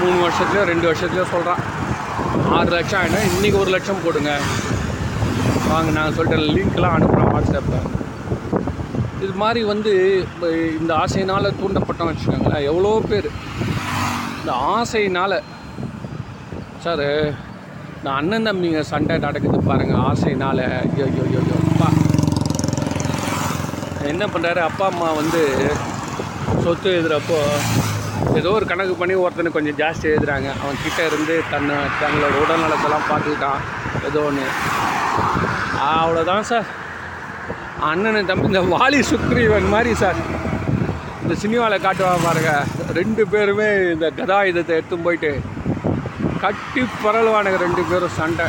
மூணு வருஷத்துலையோ ரெண்டு வருஷத்துலையோ சொல்கிறான் ஆறு லட்சம் ஆகிடும் இன்றைக்கி ஒரு லட்சம் போடுங்க. வாங்க நான் சொல்லிட்டேன் லிங்க்லாம் அனுப்புகிறேன் வாட்ஸ்அப்பில் இது மாதிரி வந்து இப்போ இந்த ஆசையினால் தூண்டப்பட்டோம்னு வச்சுக்கோங்களேன் எவ்வளோ பேர். இந்த ஆசையினால் சார் இந்த அண்ணன் தம்பிங்க சண்டை நடக்குது பாருங்கள் ஆசையினால். ஐயோ ஐயோ ஐயோ ஐயோ, அப்பா. என்ன பண்ணுறாரு அப்பா அம்மா வந்து சொத்து எழுதுகிறப்போ ஏதோ ஒரு கணக்கு பண்ணி ஒருத்தனுக்கு கொஞ்சம் ஜாஸ்தி எழுதுகிறாங்க அவன் கிட்டே இருந்து தன்னை தங்களோட உடல்நலத்தெல்லாம் பார்த்துக்கிட்டான் ஏதோ ஒன்று அவ்வளோதான் சார். அண்ணன் தம்பி இந்த வாலி சுக்ரீவன் மாதிரி சார். இந்த சினிமாவில் காட்டுவாங்க பாருங்க. ரெண்டு பேருமே இந்த கதாயுதத்தை எடுத்து போயிட்டு கட்டி பரவானுங்க ரெண்டு பேரும் சண்டை.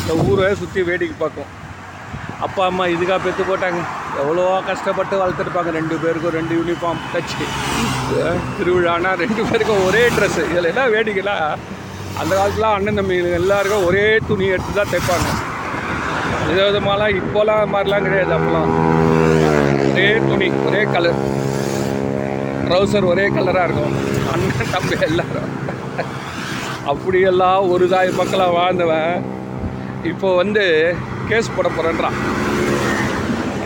இந்த ஊரை சுற்றி வேடிக்கை பார்க்கும். அப்பா அம்மா இதுக்காக பெற்று போட்டாங்க. எவ்வளோ கஷ்டப்பட்டு வளர்த்துருப்பாங்க. ரெண்டு பேருக்கும் ரெண்டு யூனிஃபார்ம் தச்சு. திருவிழானா ரெண்டு பேருக்கும் ஒரே ட்ரெஸ்ஸு இதில் என்ன வேடிக்கைலாம் அந்த காலத்தில் அண்ணன் தம்பி எல்லாருக்கும் ஒரே துணி எடுத்து தான் தைப்பாங்க. வித விதமாலாம் இப்போலாம் மாதிரிலாம் கிடையாது அப்போலாம். ஒரே துணி ஒரே கலர் ட்ரௌசர் ஒரே கலராக இருக்கும். அண்ணன் தம்பி எல்லாரும். அப்படியெல்லாம் ஒரு தாய் மக்களாக வாழ்ந்தவன் இப்போ வந்து கேஸ் போட போகிறேன்றான்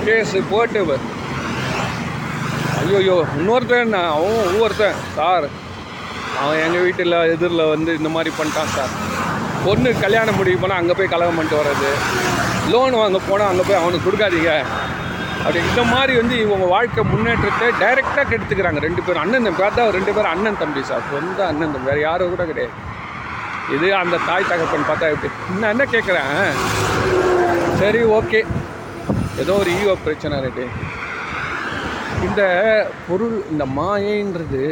கேஸு போட்டு ஐயோயோ இன்னொருத்தன் அவன் ஒவ்வொருத்தன். சார் அவன் எங்கள் வீட்டில் எதிரில் வந்து இந்த மாதிரி பண்ணிட்டான் சார். பொண்ணு கல்யாணம் முடிவு போனால் அங்கே போய் கலகம் பண்ணிட்டு வர்றது. லோன் வாங்க போனால் அங்கே போய் அவனுக்கு கொடுக்காதீங்க. அப்படி இந்த மாதிரி வந்து இவங்க வாழ்க்கை முன்னேற்றத்தை டைரெக்டாக கெடுத்துக்கிறாங்க. ரெண்டு பேரும் அண்ணன் தம்பி பார்த்தா ரெண்டு பேரும் அண்ணன் தம்பி சார் சொந்த அண்ணன் தம்பி வேறு யாரும் கூட கிடையாது. இது அந்த தாய் தகப்பன் பார்த்தா எப்படி நான் என்ன கேட்குறேன் சரி ஓகே ஏதோ ஒரு ஈவோ பிரச்சனை இருக்கு. இந்த பொருள் இந்த மாயைன்றது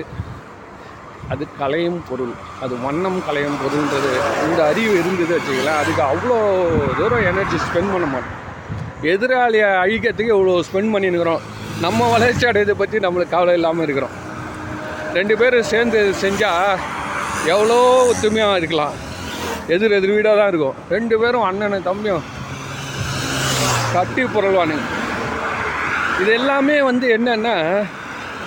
அது கலையும் பொருள். அது வண்ணம் கலையும் பொருள்ன்றது இந்த அறிவு இருந்தது வச்சுக்கலாம் அதுக்கு அவ்வளோ தூரம் எனர்ஜி ஸ்பெண்ட் பண்ண மாட்டோம். எதிராளியை அழிக்கிறதுக்கு இவ்வளோ ஸ்பெண்ட் பண்ணினுக்கிறோம் நம்ம வளர்ச்சி அடையதை பற்றி நம்மளுக்கு கவலை இல்லாமல் இருக்கிறோம். ரெண்டு பேரும் சேர்ந்து செஞ்சால் எவ்வளோ ஒத்துமையாக இருக்கலாம். எதிர் எதிர் வீடாக தான் இருக்கும். ரெண்டு பேரும் அண்ணனும் தம்பியும் கட்டி புரள்வானுங்க. இது எல்லாமே வந்து என்னென்னா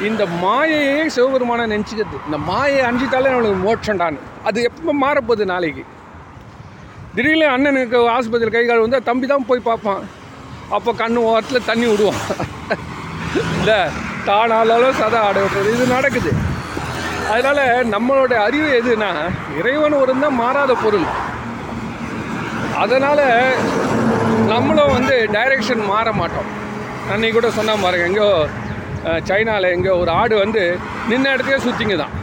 இந்த மாயையே சிவபெருமானை நினச்சிக்கிறது. இந்த மாயை அஞ்சிட்டாலே நம்மளுக்கு மோட்சம்டான்னு. அது எப்போ மாறப்போகுது நாளைக்கு? திடீர்னு அண்ணனுக்கு ஆஸ்பத்திரியில் கை கால் வந்தால் தம்பி தான் போய் பார்ப்பான். அப்போ கண்ணு ஓரத்தில் தண்ணி விடுவான். இல்லை தானாலும் சதா ஆட இது நடக்குது. அதனால் நம்மளோட அறிவு எதுனா இறைவன் ஒரு தான் மாறாத பொருள். அதனால் நம்மளும் வந்து டைரெக்ஷன் மாற மாட்டோம். அன்னைக்கு கூட சொன்னால் பாருங்க எங்கேயோ சைனாவில் எங்கே ஒரு ஆடு வந்து நின்ன இடத்தையே சுற்றிங்க தான்.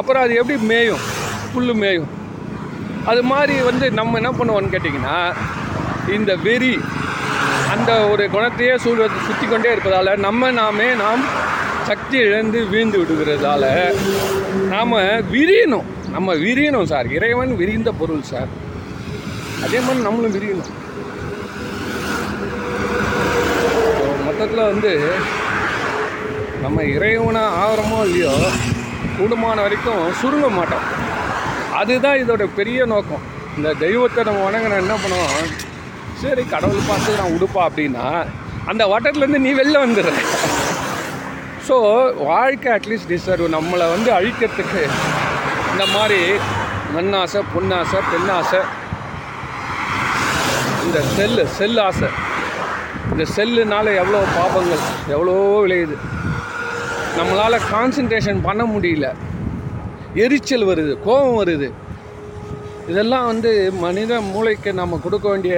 அப்புறம் அது எப்படி மேயும்? புல் மேயும். அது மாதிரி வந்து நம்ம என்ன பண்ணுவோம்னு கேட்டிங்கன்னா இந்த வெறி அந்த ஒரு குணத்தையே சூழ சுற்றி கொண்டே இருப்பதால் நம்ம நாமே நாம் சக்தி இழந்து வீழ்ந்து விடுகிறதால நாம் விரியணும். நம்ம விரியணும் சார். இறைவன் விரிந்த பொருள் சார். அதே மாதிரி நம்மளும் விரியணும். மொத்தத்தில் வந்து நம்ம இறைவனாக ஆகிறோமோ இல்லையோ கூடுமான வரைக்கும் சுருங்க மாட்டோம். அதுதான் இதோட பெரிய நோக்கம். இந்த தெய்வத்தை நம்ம வணங்கின என்ன பண்ணுவோம்? சரி கடவுள் பார்த்து நான் உடுப்பா அப்படின்னா அந்த வட்டத்துலேருந்து நீ வெளில வந்துடுற ஸோ வாழ்க்கை அட்லீஸ்ட் டிசர்வ் நம்மளை வந்து அழிக்கிறதுக்கு இந்த மாதிரி மண்ணாசை பொன்னாசை பெண்ணாசை இந்த செல்லு செல் ஆசை இந்த செல்லுனால எவ்வளோ பாபங்கள் எவ்வளோ விளையுது. நம்மளால் கான்சன்ட்ரேஷன் பண்ண முடியல. எரிச்சல் வருது கோபம் வருது. இதெல்லாம் வந்து மனித மூளைக்கு நம்ம கொடுக்க வேண்டிய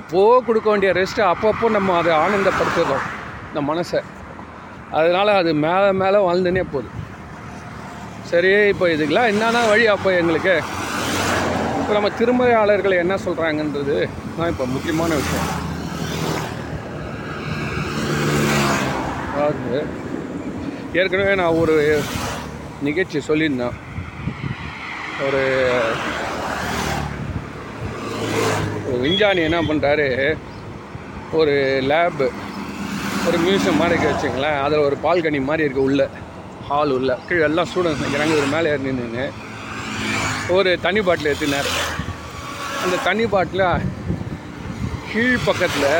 எப்போ கொடுக்க வேண்டிய ரெஸ்ட்டு அப்பப்போ நம்ம அதை ஆனந்தப்படுத்துகிறோம் இந்த மனசை. அதனால் அது மேலே மேலே வாழ்ந்துனே போகுது. சரி இப்போ இதுக்கெல்லாம் என்னென்ன வழி அப்போ எங்களுக்கு? இப்போ நம்ம திருமறையாளர்கள் என்ன சொல்கிறாங்கன்றது தான் இப்போ முக்கியமான விஷயம். அதாவது ஏற்கனவே நான் ஒரு நிகழ்ச்சி சொல்லியிருந்தேன். ஒரு ஒரு விஞ்ஞானி என்ன பண்ணுறாரு ஒரு லேபு ஒரு மியூசியம் மாதிரி இருக்க வச்சுங்களேன் அதில் ஒரு பால்கனி மாதிரி இருக்குது உள்ள ஹால் உள்ள. கீழே எல்லாம் ஸ்டூடெண்ட்ஸ் நிற்கிறாங்க ஒரு மேலே ஏறி நின்று ஒரு தண்ணி பாட்டில் ஏற்றினார் அந்த தண்ணி பாட்டில் கீழ் பக்கத்தில்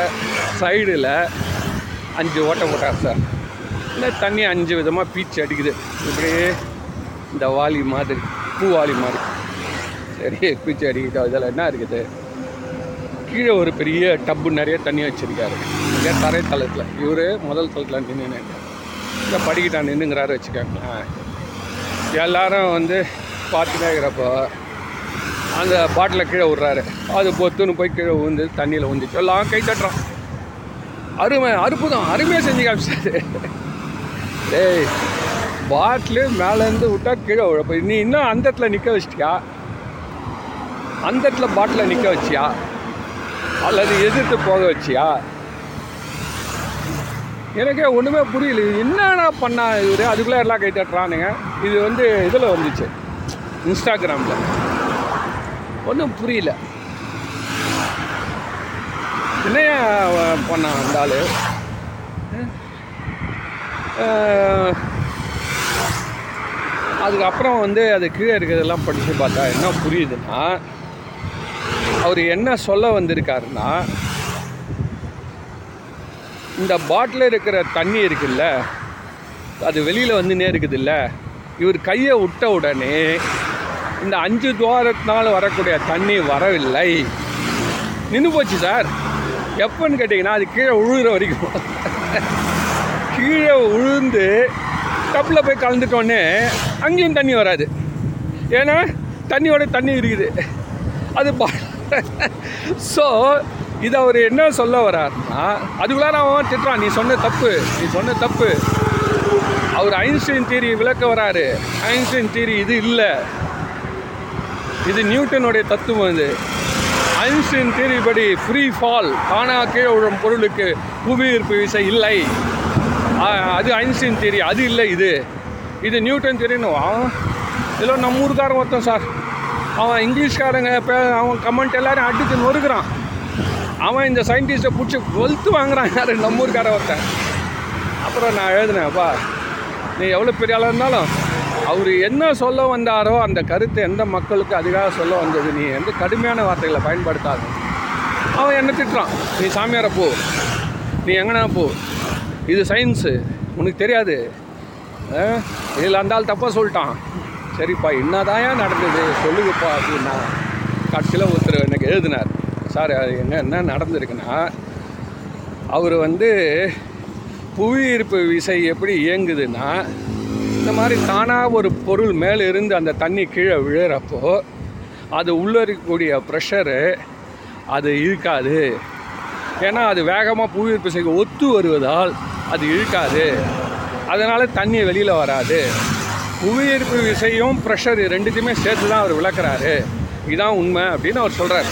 சைடில் அஞ்சு ஓட்டை போட்டார் சார். இந்த தண்ணி அஞ்சு விதமாக பீச்சு அடிக்குது. இப்படியே இந்த வாலி மாதிரி பூவாளி மாதிரி. சரி பீச்சு அடிக்கிட்டோம் இதில் என்ன இருக்குது? கீழே ஒரு பெரிய டப்பு நிறைய தண்ணி வச்சுருக்காரு. இங்கே தரை தளத்தில். இவர் முதல் தளத்தில் நின்று இல்லை படிக்கிட்டான் நின்றுங்கிறாரு வச்சுக்கோங்களேன் எல்லாரும் வந்து பார்த்துட்டே இருக்கிறப்போ அந்த பாட்டிலை கீழே விட்றாரு. அது பொத்துன்னு போய் கீழே விழுந்து தண்ணியில் விழுந்துச்சு எல்லாம் கை தட்டுறோம் அருமை அற்புதம் அருமையாக செஞ்சு காமிச்சாரு. டேய் பாட்டிலு மேலேருந்து விட்டால் கீழே விழப்போ நீ இன்னும் அந்த இடத்துல நிற்க வச்சிட்டியா? அந்த இடத்துல பாட்டிலை நிற்க வச்சியா? அல்லது எதிர்த்து போக வச்சியா? எனக்கே ஒன்றுமே புரியல. இது என்னடா பண்ணா இவர்? அதுக்குள்ளே எல்லாம் கை தட்டுறானுங்க. இது வந்து இதில் வந்துச்சு. இன்ஸ்டாகிராமில். ஒன்றும் புரியல. என்னையா பண்ணான் அந்த ஆள்? அதுக்கப்புறம் வந்து அது கீழே இருக்கிறதெல்லாம் படித்து பார்த்தா என்ன புரியுதுன்னா அவர் என்ன சொல்ல வந்திருக்காருன்னா இந்த பாட்டில் இருக்கிற தண்ணி இருக்குல்ல அது வெளியில் வந்து நேருக்குதுல்ல இவர் கையை விட்ட உடனே இந்த அஞ்சு துவாரத்தினால் வரக்கூடிய தண்ணி வரவில்லை. நின்று போச்சு சார். எப்போன்னு கேட்டிங்கன்னா அது கீழே உழுகிற வரைக்கும். கீழே உழுந்து டப்பில் போய் கலந்துட்டோன்னே அங்கேயும் தண்ணி வராது. ஏன்னா தண்ணியோட தண்ணி இருக்குது. அது ஸோ இதை அவர் என்ன சொல்ல வராருன்னா அதுக்குள்ளார அவன் திட்டுறான் நீ சொன்ன தப்பு நீ சொன்ன தப்பு. அவர் ஐன்ஸ்டைன் தீரி விளக்க வராரு. ஐன்ஸ்டைன் தீரி இது இல்லை. இது நியூட்டனுடைய தத்துவம் இது. ஐன்ஸ்டைன் தீரி படி ஃப்ரீ ஃபால் தானாக கீழே விழும் பொருளுக்கு புவியீர்ப்பு விசை இல்லை. ஆ- அது ஐன்ஸ்டைன் தியரி அது இல்லை இது. இது நியூட்டன் தியரின்னு இதில் நம்ம ஊருக்காரன் ஒருத்தன் சார். அவன் இங்கிலீஷ்காரங்க இப்போ அவன் கமெண்ட் எல்லாரும் அடித்து நொறுக்கிறான். அவன் இந்த சயின்டிஸ்ட்டை பிடிச்சி வெளுத்து வாங்குறான் யார்? நம்ம ஊருக்காரன் ஒருத்தன். அப்புறம் நான் எழுதினேன் அப்பா நீ எவ்வளோ பெரிய ஆளாக இருந்தாலும் அவர் என்ன சொல்ல வந்தாரோ அந்த கருத்தை எந்த மக்களுக்கு அதிகாக சொல்ல வந்தது நீ எந்த கடுமையான வார்த்தைகளை பயன்படுத்தாது. அவன் என்ன திட்டுறான்? நீ சாமியாரை போ. நீ எங்கன்னா போ. இது சயின்ஸு உனக்கு தெரியாது. இதில் அந்த ஆள் தப்பாக சொல்லிட்டான். சரிப்பா என்னதாயா நடந்தது? சொல்லுங்கப்பா அப்படின்னா கடைசியில் ஒருத்தர் எனக்கு எழுதினார். சார் அது என்ன என்ன நடந்திருக்குன்னா அவர் வந்து புவியீர்ப்பு விசை எப்படி இயங்குதுன்னா இந்த மாதிரி தானாக ஒரு பொருள் மேலே இருந்து அந்த தண்ணி கீழே விழுறப்போ அது உள்ளே இருக்கக்கூடிய ப்ரெஷரு அது இருக்காது. ஏன்னா அது வேகமாக புவியீர்ப்பு விசைக்கு ஒத்து வருவதால் அது இழுக்காது. அதனால் தண்ணி வெளியில் வராது. புவியீர்ப்பு விசையும் ப்ரெஷர் ரெண்டுத்தையுமே சேர்த்து தான் அவர் விளக்குறாரு. இதுதான் உண்மை அப்படின்னு அவர் சொல்கிறார்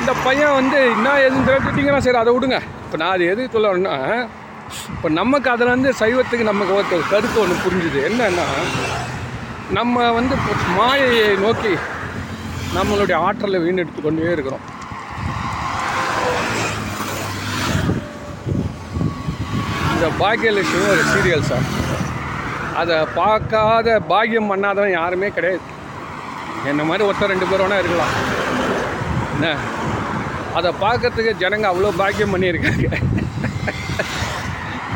இந்த பையன் வந்து என்ன எதுன்னு தெரிஞ்சுட்டிங்கன்னா சரி அதை விடுங்க. இப்போ நான் அது எது சொல்லணும்னா இப்போ நமக்கு அதில் வந்து சைவத்துக்கு நமக்கு ஒரு கருத்து ஒன்று புரிஞ்சுது. என்னன்னா நம்ம வந்து மாயையை நோக்கி நம்மளுடைய ஆற்றலை வீணெடுத்து கொண்டே இருக்கிறோம். இந்த பாக்கியலட்சுமி ஒரு சீரியல் சார் அதை பார்க்காத பாக்கியம் பண்ணாதவன் யாருமே கிடையாது. என்ன மாதிரி ஒருத்தர் ரெண்டு பேர் வேணால் இருக்கலாம். என்ன? அதை பார்க்கறதுக்கு ஜனங்க அவ்வளோ பாக்கியம் பண்ணியிருக்காங்க.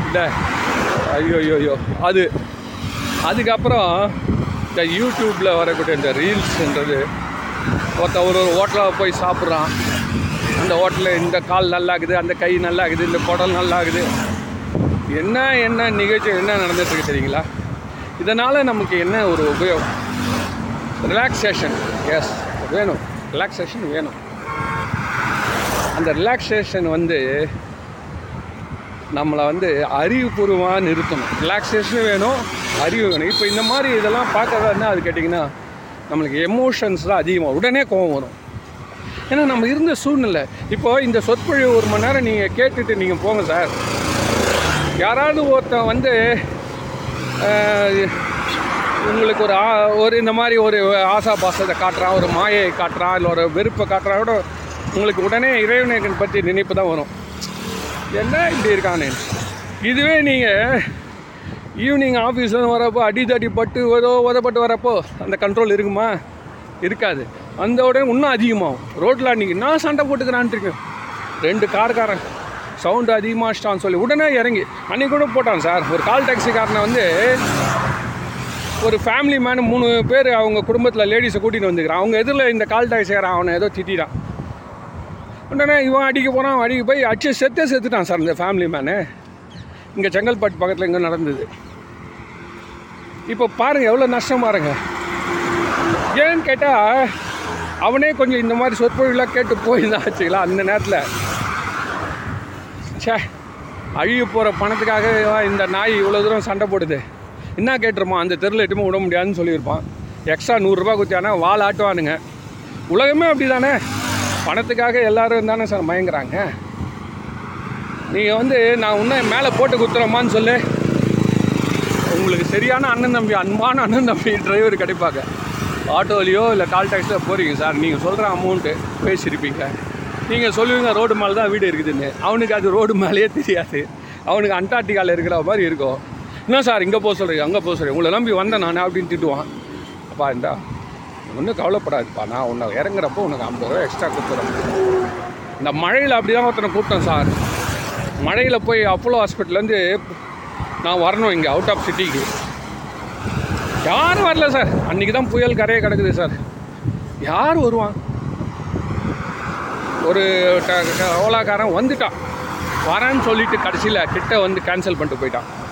இந்த ஐயோ ஐயோ அது அதுக்கப்புறம் இந்த யூடியூப்பில் வரக்கூடிய இந்த ரீல்ஸுன்றது ஒருத்த ஒரு ஒரு ஹோட்டலாக போய் சாப்பிட்றான். அந்த ஹோட்டலில் இந்த கால் நல்லா இருக்குது அந்த கை நல்லா இந்த குடல் நல்லா இருக்குது என்ன என்ன நிகழ்ச்சி என்ன நடந்துட்டுருக்கு தெரியுங்களா? இதனால் நமக்கு என்ன ஒரு உபயோகம்? ரிலாக்ஸேஷன் எஸ் வேணும். ரிலாக்ஸேஷன் வேணும். அந்த ரிலாக்ஸேஷன் வந்து நம்மளை வந்து அறிவுபூர்வமாக நிறுத்தணும். ரிலாக்ஸேஷனும் வேணும் அறிவு வேணும். இப்போ இந்த மாதிரி இதெல்லாம் பார்க்கறதா என்ன அது கேட்டிங்கன்னா நம்மளுக்கு எமோஷன்ஸ் தான் அதிகமாக உடனே கோவம் வரும். ஏன்னா நம்ம இருந்த சூழ்நிலை. இப்போ இந்த சொற்பொழிவு ஒரு மணி நேரம் நீங்கள் கேட்டுட்டு நீங்கள் போங்க சார். யாராவது ஒருத்தன் வந்து உங்களுக்கு ஒரு ஆ- ஒரு இந்த மாதிரி ஒரு ஆசா பாசத்தை காட்டுறான் ஒரு மாயை காட்டுறான் இல்லை ஒரு வெறுப்பை காட்டுறான் கூட உங்களுக்கு உடனே இறைவனை பற்றி நினைப்பு தான் வரும். என்ன இப்படி இருக்கானே? இதுவே நீங்கள் ஈவினிங் ஆஃபீஸில் வரப்போ அடி தடி பட்டு ஏதோ உதப்பட்டு வரப்போ அந்த கண்ட்ரோல் இருக்குமா? இருக்காது. அந்த உடனே இன்னும் அதிகமாகும். ரோட்டில் அன்றைக்கி நான் சண்டை போட்டுக்கிறான்ட்டு இருக்கேன். ரெண்டு கார்காரன். சவுண்டு அதிகமாகிட்டான்னு சொல்லி உடனே இறங்கி அன்றைக்கி கூட போட்டான் சார். ஒரு கால் டாக்ஸிக்காரனை வந்து ஒரு ஃபேமிலி மேனு மூணு பேர் அவங்க குடும்பத்தில் லேடிஸை கூட்டிகிட்டு வந்துக்கிறான். அவங்க எதிரில் இந்த கால் டாக்ஸிக்காரன் அவனை ஏதோ திட்டான் உடனே இவன் அடிக்க போனான் அடிக்க போய் அடிச்சு செத்தே செத்துட்டான் சார் இந்த ஃபேமிலி மேனு இங்கே செங்கல்பட்டு பக்கத்தில் இங்கே நடந்தது. இப்போ பாருங்கள் எவ்வளோ நஷ்டம் பாருங்கள் ஏன்னு கேட்டால் அவனே கொஞ்சம் இந்த மாதிரி சொற்பொழிலாம் கேட்டு போயிருந்தான் வச்சுக்கலாம் அந்த நேரத்தில். ச்சே அழிய போகிற பணத்துக்காக இந்த நாய் இவ்வளோ தூரம் சண்டை போடுது? என்ன கேட்டுருமா? அந்த தெருவில் எட்டுமே விட முடியாதுன்னு சொல்லியிருப்பான். எக்ஸ்ட்ரா நூறுரூபா குத்தியானா வால் ஆட்டுவானுங்க. உலகமே அப்படி தானே பணத்துக்காக எல்லோரும் தானே சார் மயங்குறாங்க. நீங்கள் வந்து நான் இன்னும் மேலே போட்டு குத்துறோமான்னு சொல்லு. உங்களுக்கு சரியான அண்ணன் தம்பி அன்பான அண்ணன் தம்பி டிரைவர் கிடைப்பாங்க. ஆட்டோலேயோ இல்லை கால் டாக்ஸியில் போகிறீங்க சார். நீங்கள் சொல்கிற அமௌண்ட்டு பேசியிருப்பீங்க. நீங்கள் சொல்லுவீங்க ரோடு மேலே தான் வீடு இருக்குதுன்னு. அவனுக்கு அது ரோடு மேலேயே தெரியாது. அவனுக்கு அண்டார்டிகாவில் இருக்கிற மாதிரி இருக்கும். என்ன சார் இங்கே போக சொல்கிறீங்க அங்கே போக சொல்கிறீங்க உங்களை நம்பி வந்தேன் நான் அப்படின்னு திட்டுவான். அப்பா இந்தா ஒன்றும் கவலைப்படாதுப்பா. நான் உன்னை இறங்குறப்போ உனக்கு ஐம்பது ரூபா எக்ஸ்ட்ரா கொடுத்துறேன். இந்த மழையில் அப்படி தான் ஒருத்தனை கூப்பிட்டேன் சார். மழையில் போய் அப்போலோ ஹாஸ்பிட்டல்லேருந்து நான் வரணும் இங்கே அவுட் ஆஃப் சிட்டிக்கு யாரும் வரல சார். அன்றைக்கி தான் புயல் கரையை கிடக்குது சார். யார் வருவான்? ஒரு ட- ஓலாக்காரன் வந்துட்டான். வரேன்னு சொல்லிட்டு கடைசியில் கிட்ட வந்து கேன்சல் பண்ணிட்டு போயிட்டான்.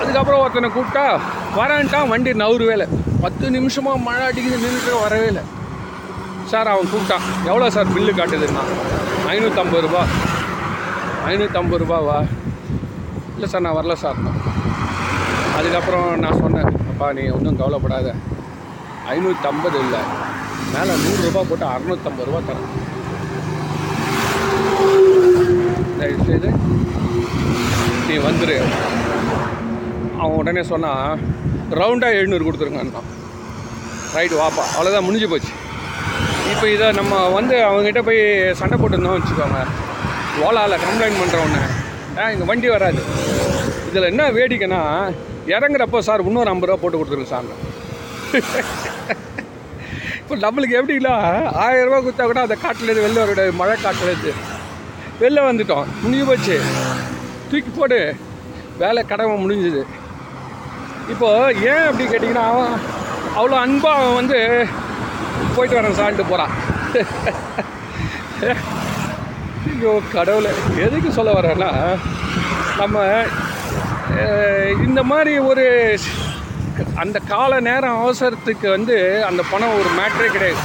அதுக்கப்புறம் ஒருத்தனை கூப்பிட்டா வரேன்ட்டான் வண்டி நவுறு வேலை பத்து நிமிஷமாக மழை அடிக்குது நின்றுட்டு வரவே இல்லை. சார் அவன் கூப்பிட்டான். எவ்வளோ சார் பில்லு காட்டுதுன்னா? ஐநூற்றம்பது ரூபா. ஐநூற்றம்பது ரூபாவா? இல்லை சார் நான் வரல சார். அதுக்கப்புறம் நான் சொன்னேன் அப்பா நீ ஒன்றும் கவலைப்படாத. ஐநூற்றம்பது இல்லை. மேலே நூறுரூபா போட்டு அறநூற்றம்பது ரூபா தரேன். தயவு செய்து நீ வந்துரு. அவன் உடனே சொன்னான் ரவுண்டாக எழுநூறு கொடுத்துருங்கன்னான் ரைட் வாப்பா. அவ்வளோதான் முடிஞ்சு போச்சு. இப்போ இதை நம்ம வந்து அவங்ககிட்ட போய் சண்டை போட்டுருந்தோம் வச்சுக்கோங்க. ஓலாவில் கம்ப்ளைண்ட் பண்ணுறவொன்னே ஆ இங்கே வண்டி வராது. இதில் என்ன வேடிக்கைன்னா இறங்குறப்போ சார் இன்னொரு ஐம்பது ரூபா போட்டு கொடுத்துருங்க சார். இப்போ நம்மளுக்கு எப்படின்னா ஆயிரம் ரூபா கொடுத்தா கூட அந்த காட்டிலேருந்து வெளில ஒரு மழை காட்டிலேருந்து வெளில வந்துட்டோம். முடிஞ்சு போச்சு. தூக்கி போடு வேலை கடமை முடிஞ்சுது. இப்போது ஏன் அப்படி கேட்டிங்கன்னா அவன் அவ்வளோ அன்பாக அவன் வந்து போயிட்டு வரேன் சாப்பிட்டு போகிறான் ஐயோ கடவுளை. எதுக்கு சொல்ல வரேன்னா நம்ம இந்த மாதிரி ஒரு அந்த கால நேரம் அவசரத்துக்கு வந்து அந்த பணம் ஒரு மேட்ரே கிடையாது.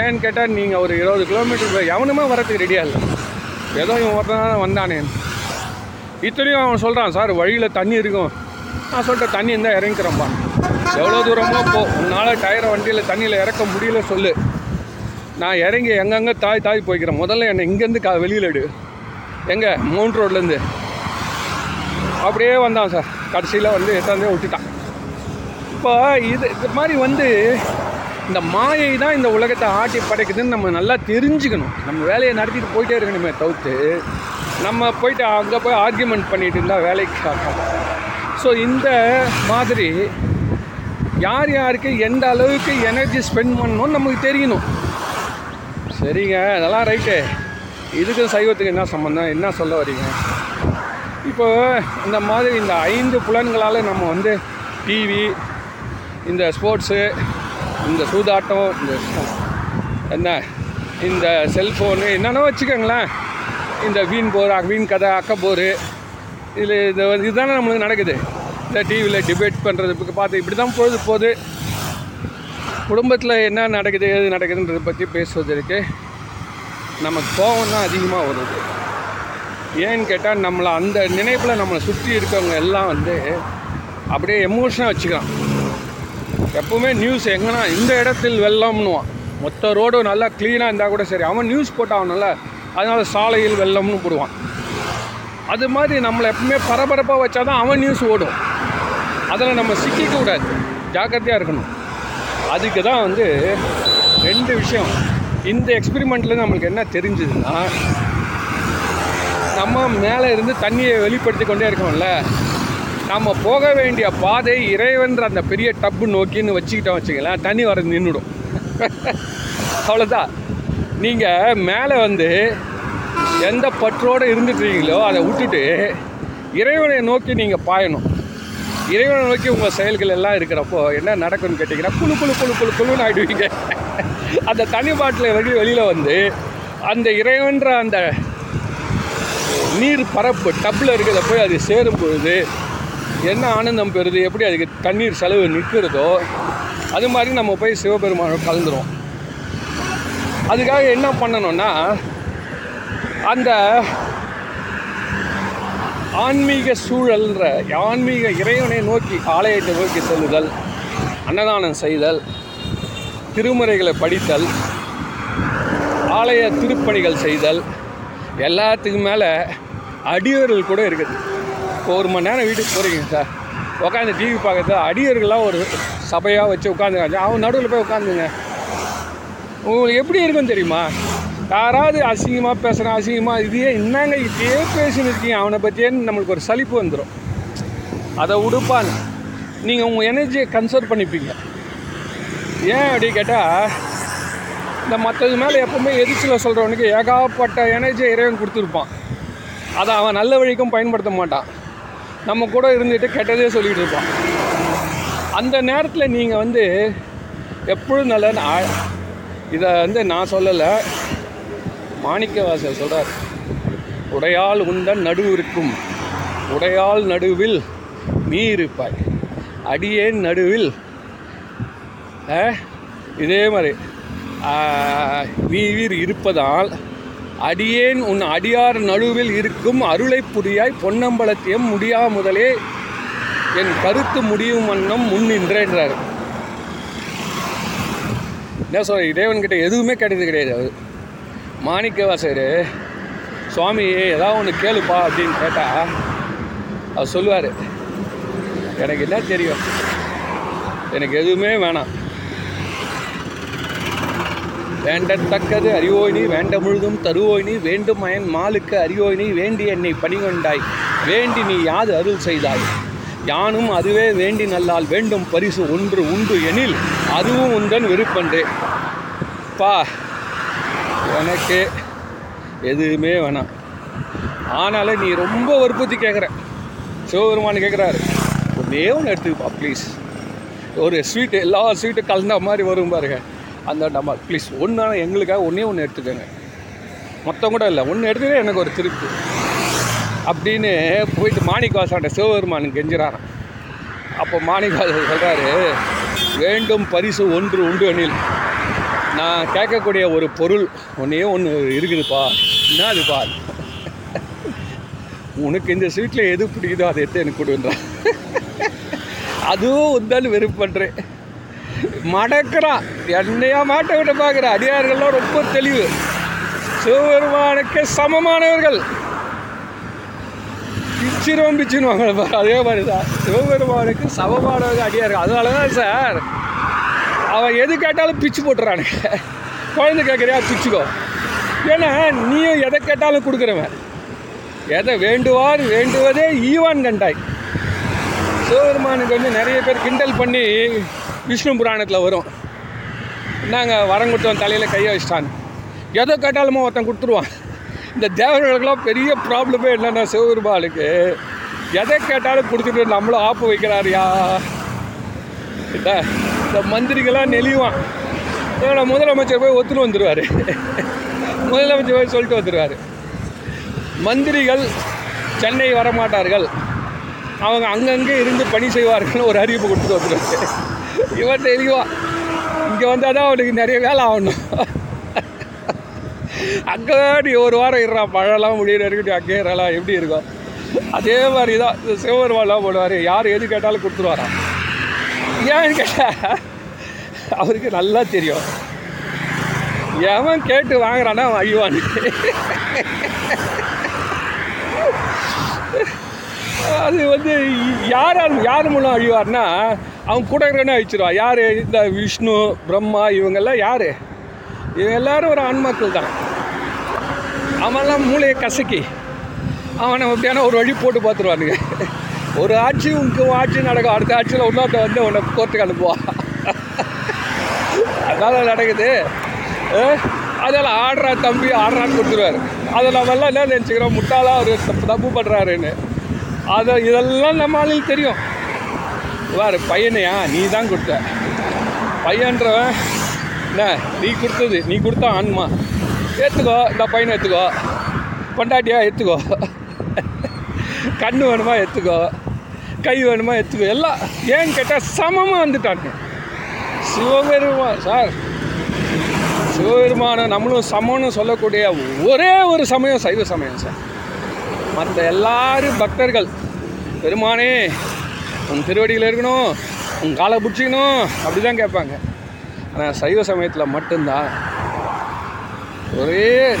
ஏன்னு கேட்டால் நீங்கள் ஒரு இருபது கிலோமீட்டர் எவனுமே வரத்துக்கு ரெடியாக இல்லை. ஏதோ இவன் ஒருத்தன் வந்தானே. இத்தனையும் அவன் சொல்கிறான் சார் வழியில் தண்ணி இருக்கும். நான் சொல்லிட்டேன் தண்ணி இருந்தால் இறங்கிக்கிறேன்ப்பா. எவ்வளோ தூரமோ போ உன்னால் டயரை வண்டியில் தண்ணியில் இறக்க முடியல சொல்லு. நான் இறங்கி எங்கெங்கே தாய் தாய் போய்க்கிறேன். முதல்ல என்னை இங்கேருந்து கா வெளியில் எடு. எங்கே? மவுண்ட் ரோட்லேருந்து. அப்படியே வந்தான் சார். கடைசியில் வந்து எட்டாந்தே விட்டுட்டான். இப்போ இது இது மாதிரி வந்து இந்த மாயை தான் இந்த உலகத்தை ஆட்டி படைக்குதுன்னு நம்ம நல்லா தெரிஞ்சுக்கணும். நம்ம வேலையை நடத்திட்டு போயிட்டே இருக்கணுமே தவிர்த்து நம்ம போயிட்டு அங்கே போய் ஆர்கியூமெண்ட் பண்ணிட்டு இருந்தால் வேலைக்கு ஆகும் ஸோ இந்த மாதிரி யார் யாருக்கு எந்த அளவுக்கு எனர்ஜி ஸ்பெண்ட் பண்ணணும்னு நமக்கு தெரியணும். சரிங்க அதெல்லாம் ரைட்டு இதுக்கு சைவத்துக்கு என்ன சம்மந்தம் என்ன சொல்ல வரீங்க? இப்போ இந்த மாதிரி இந்த ஐந்து புலன்களால் நம்ம வந்து டிவி இந்த ஸ்போர்ட்ஸு இந்த சூதாட்டம் இந்த என்ன இந்த செல்ஃபோனு என்னென்ன வச்சுக்கோங்களேன். இந்த வீண் போர் வீண் கதை அக்கப்போர் இதில் இது இதுதானே நம்மளுக்கு நடக்குது. இந்த டிவியில் டிபேட் பண்ணுறது இப்போ பார்த்து இப்படி தான் பொழுது போகுது. குடும்பத்தில் என்ன நடக்குது ஏது நடக்குதுன்றதை பற்றி பேசுவதற்கு நமக்கு கோபம் தான் அதிகமாக வருது. ஏன்னு கேட்டால் நம்மளை அந்த நினைப்பில் நம்மளை சுற்றி இருக்கவங்க எல்லாம் வந்து அப்படியே எமோஷனாக வச்சுக்கலாம். எப்பவுமே நியூஸ் எங்கன்னா இந்த இடத்தில் வெள்ளம்னுவான் மொத்த ரோடும் நல்லா க்ளீனாக இருந்தால் கூட சரி. அவன் நியூஸ் போட்டாவனால அதனால் சாலையில் வெள்ளம்னு போடுவான். அது மாதிரி நம்மளை எப்பவுமே பரபரப்பாக வச்சா தான் அவன் நியூஸ் ஓடும். அதில் நம்ம சிக்கிக்கூடாது ஜாக்கிரதையாக இருக்கணும். அதுக்கு தான் வந்து ரெண்டு விஷயம். இந்த எக்ஸ்பிரிமெண்ட்லேருந்து நம்மளுக்கு என்ன தெரிஞ்சுதுன்னா நம்ம மேலே இருந்து தண்ணியை வெளிப்படுத்தி கொண்டே இருக்கோம்ல நம்ம போக வேண்டிய பாதை இறைவன்ற அந்த பெரிய டப்பு நோக்கின்னு வச்சுக்கிட்டோம் வச்சுக்கலாம் தண்ணி வர நின்றுடும் அவ்வளோதான் நீங்கள் மேலே வந்து எந்த பற்றோடு இருந்துட்டுறீங்களோ அதை விட்டுட்டு இறைவனை நோக்கி நீங்கள் பாயணும். இறைவனை நோக்கி உங்கள் செயல்கள் எல்லாம் இருக்கிறப்போ என்ன நடக்கும்னு கேட்டிங்கன்னா குழு குழு குழு குழு குழுன்னு ஆகிடுவீங்க அந்த தனி பாட்டில் வெளியே வெளியில் வந்து அந்த இறைவன்ற அந்த நீர் பரப்பு டப்பில் இருக்கிறத போய் அது சேரும் பொழுது என்ன ஆனந்தம் பெறுது? எப்படி அதுக்கு தண்ணீர் செலவு நிற்கிறதோ அது மாதிரி நம்ம போய் சிவபெருமான கலந்துரும். அதுக்காக என்ன பண்ணணும்னா அந்த ஆன்மீக சூழல்ன்ற ஆன்மீக இறைவனை நோக்கி ஆலயத்தை நோக்கி செல்லுதல் அன்னதானம் செய்தல் திருமுறைகளை படித்தல் ஆலய திருப்பணிகள் செய்தல் எல்லாத்துக்கும் மேலே அடியவர்கள் கூட இருக்குது. இப்போ ஒரு மணி நேரம் வீட்டுக்கு போகிறீங்க சார். உட்காந்து டிவி பார்க்கறது? அடியர்கள்லாம் ஒரு சபையாக வச்சு உட்காந்துக்காங்க அவன் நடுவில் போய் உட்காந்துங்க உங்களுக்கு எப்படி இருக்கும் தெரியுமா? யாராவது அசிங்கமாக பேசுகிறான் அசிங்கமாக இதையே என்னங்க இதே பேசின்னு இருக்கீங்க? அவனை பற்றியேன்னு நம்மளுக்கு ஒரு சலிப்பு வந்துடும் அதை உடுப்பான் நீங்கள் உங்கள் எனர்ஜியை கன்சர்வ் பண்ணிப்பீங்க. ஏன் அப்படி கேட்டால் இந்த மற்றது மேலே எப்பவுமே எரிச்சலில் சொல்கிறவனுக்கு ஏகாப்பட்ட எனர்ஜியை இறைவன் கொடுத்துருப்பான். அதை அவன் நல்ல வழிக்கும் பயன்படுத்த மாட்டான். நம்ம கூட இருந்துட்டு கெட்டதே சொல்லிகிட்டு இருப்பான் அந்த நேரத்தில் நீங்கள் வந்து எப்பொழுதும் நல்ல நான் இதை வந்து நான் சொல்லலை மாணிக்கவாசர் சொல்கிறார் உடையால் உந்தன் நடுவு இருக்கும் உடையால் நடுவில் நீ இருப்பாய் அடியேன் நடுவில். ஆ, இதே மாதிரி ஆ, நீர் இருப்பதால் அடியேன் உன் அடியார் நழுவில் இருக்கும் அருளை புரியாய் பொன்னம்பலத்தையும் முடியா முதலே என் கருத்து முடியும் வண்ணம் முன் நின்றேன்றார். என்ன சொல்ற இறைவன்கிட்ட எதுவுமே கிடையாது கிடையாது அவர் மாணிக்கவாசர் சுவாமி ஏதாவது ஒன்று கேளுப்பா அப்படின்னு கேட்டால் அவர் சொல்லுவார் எனக்கு என்ன தெரியும்? எனக்கு எதுவுமே வேணாம். வேண்டத்தக்கது அறிவோயினி நீ வேண்ட முழுதும் தருவோய் நீ வேண்டும் அயன் மாலுக்கு அறிவோயினி நீ வேண்டி என்னை பணிகொண்டாய் வேண்டி நீ யாது அருள் செய்தாய். யானும் அதுவே வேண்டி நல்லால் வேண்டும் பரிசு ஒன்று உண்டு எனில் அதுவும் உந்தன் விருப்பன்றே. பா எனக்கு எதுவுமே வேணாம். ஆனாலும் நீ ரொம்ப வற்புறுத்தி கேட்குற சிவபெருமான் கேட்குறாரு ஒன்றே ஒன்று எடுத்துக்கப்பா ப்ளீஸ் ஒரு ஸ்வீட்டு எல்லா ஸ்வீட்டும் கலந்த மாதிரி வரும் பாருங்கள் அந்த டம்மா ப்ளீஸ் ஒன்று எங்களுக்காக ஒன்றே ஒன்று எடுத்துக்கோங்க. மொத்தம் கூட இல்லை ஒன்று எடுத்துக்கிட்டே எனக்கு ஒரு திருப்தி. அப்படின்னு போயிட்டு மாணிக்கவாசாண்ட சிவபெருமான் கெஞ்சுறாராம். அப்போ மாணிக்கவாசன் சொல்கிறாரு வேண்டும் பரிசு ஒன்று உண்டு எனில். நான் கேட்கக்கூடிய ஒரு பொருள் ஒன்றே ஒன்று இருக்குதுப்பா. என்ன அதுப்பா உனக்கு இந்த ஸ்வீட்டில் எது பிடிக்குதோ அதை எடுத்து எனக்கு கொடுன்றான் அதுவும் வந்தாலும் வெறுப்பு பண்ணுறேன் மடக்கிறான் என்னையா மாட்ட விட்டு பார்க்குற அதிகாரிகள்லாம் ரொம்ப தெளிவு. சிவபெருமானுக்கு சமமானவர்கள். பிச்சிரும் பிச்சுன்னு பாரு. அதே மாதிரி தான் சிவபெருமானுக்கு சமமானவர்கள் அடியார்கள். அதனால தான் சார் அவன் எது கேட்டாலும் பிச்சு போட்டுறானுங்க குழந்தை கேட்குறியா பிச்சுக்கோ. ஏன்னா நீயும் எதை கேட்டாலும் கொடுக்குறவன். எதை வேண்டுவார் வேண்டுவதே ஈவான் கண்டாய். சிவபெருமானுக்கு வந்து நிறைய பேர் கிண்டல் பண்ணி விஷ்ணு புராணத்தில் வரும். நாங்கள் வரம் கொடுத்தவன் தலையில் கையை வச்சிட்டான். எதை கேட்டாலுமோ ஒருத்தன் கொடுத்துருவான். இந்த தேவர்களுக்கெல்லாம் பெரிய ப்ராப்ளமே என்னென்னா சிவபெருமாளுக்கு? எதை கேட்டாலும் கொடுத்துட்டு நம்மளும் ஆப்பு வைக்கிறாரியா இல்லை இந்த மந்திரிகளாம் நெளிவான். என்னோட முதலமைச்சர் போய் ஒத்துட்டு வந்துடுவார் முதலமைச்சர் போய் சொல்லிட்டு வந்துடுவார் மந்திரிகள் சென்னை வரமாட்டார்கள். அவங்க அங்கங்கே இருந்து பணி செய்வார்கள் ஒரு அறிவிப்பு கொடுத்துட்டு வந்துடுவாங்க இவன் தெளிவா. இங்கே வந்தால் தான் அவனுக்கு நிறைய வேலை ஆகணும். அங்கே நீ ஒரு வாரம் இருறான் பழம்லாம் முடியிற வரைக்கும் அங்கே இருக்கலாம் எப்படி இருக்கும்? அதே மாதிரி தான் இந்த சிவபெருமான்லாம் போடுவார். யார் எது கேட்டாலும் கொடுத்துருவாராம் ஏன்னு கேட்டால் அவருக்கு நல்லா தெரியும். எவன் கேட்டு வாங்குறான்னா அவன் அது வந்து யார் யார் மூலம் அழிவார்னா அவன் கூட இருக்கிறனே அழிச்சிருவான் யார்? இந்த விஷ்ணு பிரம்மா இவங்கெல்லாம் யார்? இவங்க எல்லாரும் ஒரு ஆன்மாக்கள் தான். அவன்லாம் மூளையை கசக்கி அவனை அப்படியான ஒரு வழி போட்டு பார்த்துருவானுங்க. ஒரு ஆட்சி உங்கள் ஆட்சி நடக்கும். அடுத்த ஆட்சியில் இன்னொருத்த வந்து உன்னை கோர்ட்டுக்கு அனுப்புவான் அதனால் நடக்குது. அதெல்லாம் ஆடுறா தம்பி ஆடுறான்னு கொடுத்துருவாரு. அதை நம்மெல்லாம் என்ன நினச்சிக்கிறோம்? முட்டாளாக ஒரு தப்பு தப்பு பண்ணுறாருன்னு அதை இதெல்லாம் நம்ம ஆளுக்கு தெரியும். வேறு பையனையா? நீ தான் கொடுத்த. பையன்றவன் என்ன நீ கொடுத்தது நீ கொடுத்த ஆன்மா. ஏற்றுக்கோ இந்த பையனை ஏற்றுக்கோ பொண்டாட்டியா ஏற்றுக்கோ கண்ணு வேணுமா ஏற்றுக்கோ கை வேணுமா ஏற்றுக்கோ எல்லாம் ஏன்னு கேட்டால் சமமாக வந்துட்டாங்க. சிவபெருமான் சார். சிவபெருமான நம்மளும் சமம்னு சொல்லக்கூடிய ஒரே ஒரு சமயம் சைவ சமயம் சார். மற்ற எல்லாரும் பக்தர்கள். பெருமானே உன் திருவடியில் இருக்கணும் உன் காலை பிடிச்சிக்கணும் அப்படி தான் கேட்பாங்க. ஆனால் சைவ சமயத்தில் மட்டும்தான். ஒரே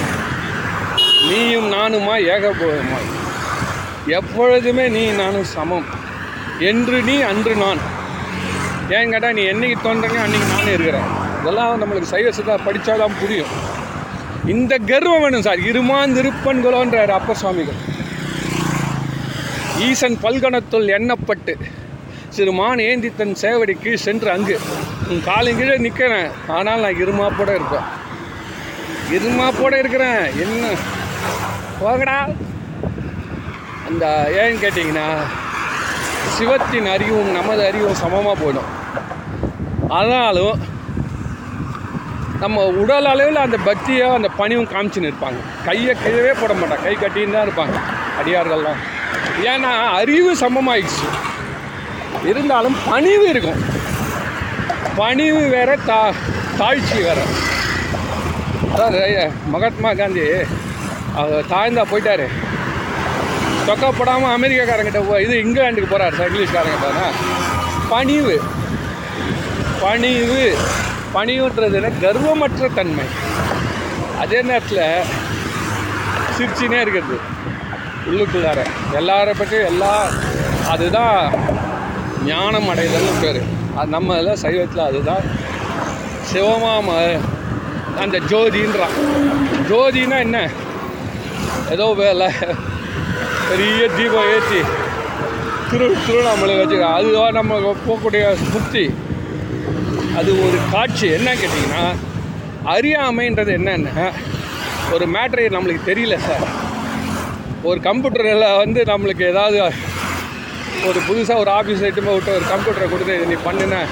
நீயும் நானுமா ஏகபோகமாய் எப்பொழுதுமே நீ நானும் சமம். என்று நீ அன்று நான். ஏன் கேட்டால் நீ என்னைக்கு தோன்றனே அன்றைக்கி நானே இருக்கிறேன். இதெல்லாம் நம்மளுக்கு சைவ சித்தா படித்தாதான் புரியும். இந்த கர்வம் வேணும் சார். இருமாந்திருப்பன்களோன்றார் அப்ப சுவாமிகள். ஈசன் பல்கணத்துள் எண்ணப்பட்டு சிறுமான் ஏந்தி தன் சேவடி கீழ் சென்று அங்கு உன் காலங்கீழே நிற்கிறேன் ஆனால் நான் இருமாப்போட இருப்பேன். இருமாப்போட இருக்கிறேன்? என்ன? போகடா. அந்த ஏன்னு கேட்டிங்கன்னா சிவத்தின் அறிவும் நமது அறிவும் சமமாக போயிடும். ஆனாலும் நம்ம உடல் அளவில் அந்த பக்தியோ அந்த பணியும் காமிச்சுன்னு இருப்பாங்க கையை கீழவே போட மாட்டாங்க. கை கட்டின்னு தான் இருப்பாங்க. அடியார்கள்லாம். ஏன்னா அறிவு சமமாயிடுச்சு. இருந்தாலும் பணிவு இருக்கும். பணிவு வேற தா தாழ்ச்சி வேற. அதான் மகாத்மா காந்தி அவர் தாழ்ந்தா போயிட்டாரு. தொக்கப்படாமல் அமெரிக்காக்காரங்கிட்ட போ இது இங்கிலாந்துக்கு போகிறார் சார் இங்கிலீஷ்காரங்கிட்ட பணிவு. பணிவு. பணிவுன்றது கர்வமற்ற தன்மை. அதே நேரத்தில் சிரிச்சினே இருக்கிறது. உள்ளுக்குள்ளார. எல்லாரை பற்றியும் எல்லா அதுதான் ஞானம் அடைதல்னு பேர். அது நம்ம இதில் சைவத்தில் அதுதான் சிவமாம அந்த ஜோதின்றான் ஜோதினா என்ன? ஏதோ வேலை. பெரிய தீபம் ஏற்றி திரு திருவண்ணாமலை வச்சுக்கோ. அதுதான் நம்ம போகக்கூடிய முக்தி அது ஒரு காட்சி. என்ன கேட்டிங்கன்னா அறியாமைன்றது என்னென்ன ஒரு மேட்ரு நம்மளுக்கு தெரியல சார். ஒரு கம்ப்யூட்டரில் வந்து நம்மளுக்கு ஏதாவது ஒரு புதுசாக ஒரு ஆஃபீஸ் ஐட்டமாக விட்டு ஒரு கம்ப்யூட்டரை கொடுத்து இதை நீ பண்ணுன.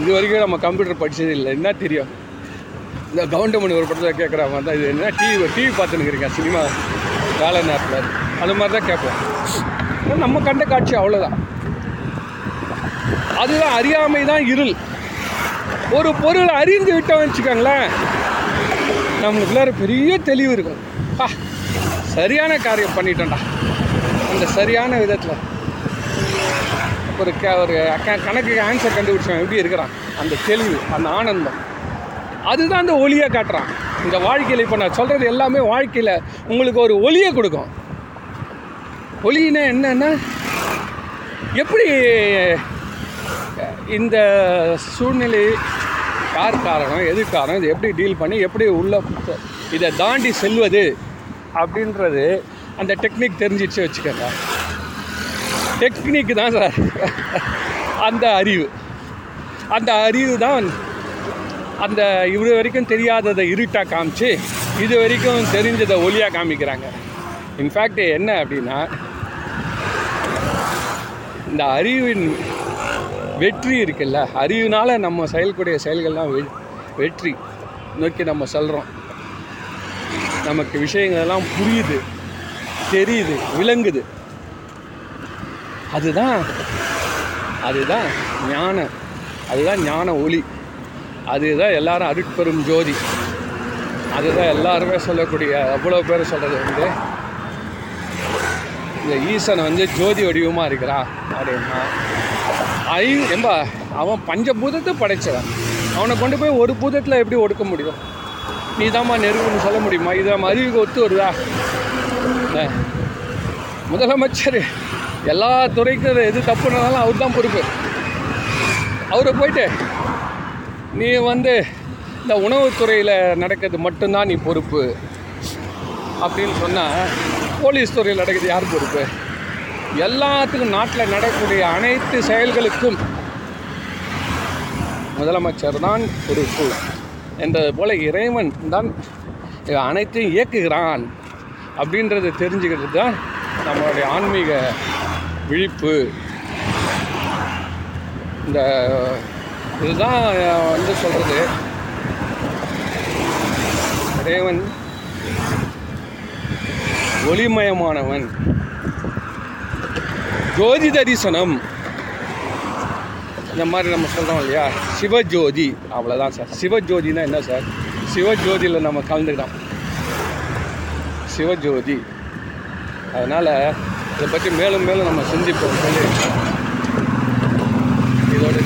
இது வரைக்கும் நம்ம கம்ப்யூட்டர் படித்தது இல்லை. என்ன தெரியும்? இந்த கவுண்டமணி ஒரு படத்தில் கேட்குற மாதிரி தான் இது. என்ன டிவி டிவி பார்த்துன்னு சினிமா வேலை நேரத்தில்? அது மாதிரி தான் கேட்போம். நம்ம கண்ட காட்சி அவ்வளோதான் அதுதான் அறியாமை தான் இருள். ஒரு பொருளை அறிந்து விட்டோம் வச்சுக்கோங்களேன் நம்மளுக்குள்ளார பெரிய தெளிவு இருக்கும். ஆ. சரியான காரியம் பண்ணிட்டோம்டா. அந்த சரியான விதத்தில். ஒரு க ஒரு க- கணக்குக்கு ஆன்சர் கண்டுபிடிச்சவன் எப்படி இருக்கிறான்? அந்த தெளிவு அந்த ஆனந்தம். அதுதான் அந்த ஒளியை காட்டுறான். இந்த வாழ்க்கையில் இப்போ நான் சொல்கிறது எல்லாமே வாழ்க்கையில் உங்களுக்கு ஒரு ஒளியை கொடுக்கும். ஒளின்னா என்னென்னா? எப்படி இந்த சூழ்நிலை யார் காரணம் எது காரணம் இது எப்படி டீல் பண்ணி எப்படி உள்ள இதை தாண்டி செல்வது? அப்படின்றது அந்த டெக்னிக் தெரிஞ்சிச்சு வச்சுக்கோங்க. டெக்னிக் தான் சார். அந்த அறிவு. அந்த அறிவு தான் அந்த இது வரைக்கும் தெரியாததை இருட்டாக காமிச்சு இது வரைக்கும் தெரிஞ்சதை ஒளியாக காமிக்கிறாங்க. இன்ஃபேக்ட் என்ன அப்படின்னா இந்த அறிவின் வெற்றி இருக்குல்ல அறிவினால் நம்ம செயல்கூடிய செயல்கள்லாம் வெ வெற்றி நோக்கி நம்ம செல்கிறோம் நமக்கு விஷயங்கள் எல்லாம் புரியுது தெரியுது விளங்குது. அதுதான் அதுதான் ஞான அதுதான் ஞான ஒளி. அதுதான் எல்லாரும் அருட்பெரும் ஜோதி. அதுதான் எல்லாருமே சொல்லக்கூடிய அவ்வளோ பேர் சொல்கிறது வந்து இந்த ஈசன் வந்து ஜோதி வடிவமாக இருக்கிறான் அப்படின்னா ஐ எம்பா அவன் பஞ்சபூதத்தை படைச்சவன். அவனை கொண்டு போய் ஒரு பூதத்தில் எப்படி ஒடுக்க முடியும்? நீ தாம்மா நெருங்குன்னு சொல்ல முடியுமா? இது நம்ம அறிவுக்கு ஒத்து வருதா? முதலமைச்சர் எல்லா துறைக்கும் எது தப்புனாலும் அவர் தான் பொறுப்பு. அவரை போயிட்டு நீ வந்து இந்த உணவுத்துறையில் நடக்கிறது மட்டும்தான் நீ பொறுப்பு. அப்படின்னு சொன்னால் போலீஸ் துறையில் நடக்கிறது யார் பொறுப்பு? எல்லாத்துக்கும் நாட்டில் நடக்கக்கூடிய அனைத்து செயல்களுக்கும் முதலமைச்சர் தான் பொறுப்பு. என்றது போல இறைவன் தான் அனைத்தையும் இயக்குகிறான் அப்படின்றத தெரிஞ்சுக்கிறது தான் நம்மளுடைய ஆன்மீக விழிப்பு. இந்த இதுதான் வந்து சொல்கிறது இறைவன் ஒளிமயமானவன். ஜோதி தரிசனம் இந்த மாதிரி நம்ம சொல்கிறோம் இல்லையா? சிவஜோதி. அவ்வளோதான் சார். சிவஜோதினா என்ன சார்? சிவஜோதியில் நம்ம கலந்துக்கிறோம் சிவஜோதி. அதனால் இதை பற்றி மேலும் மேலும் நம்ம சிந்திப்போம். சொல்லி இதோடு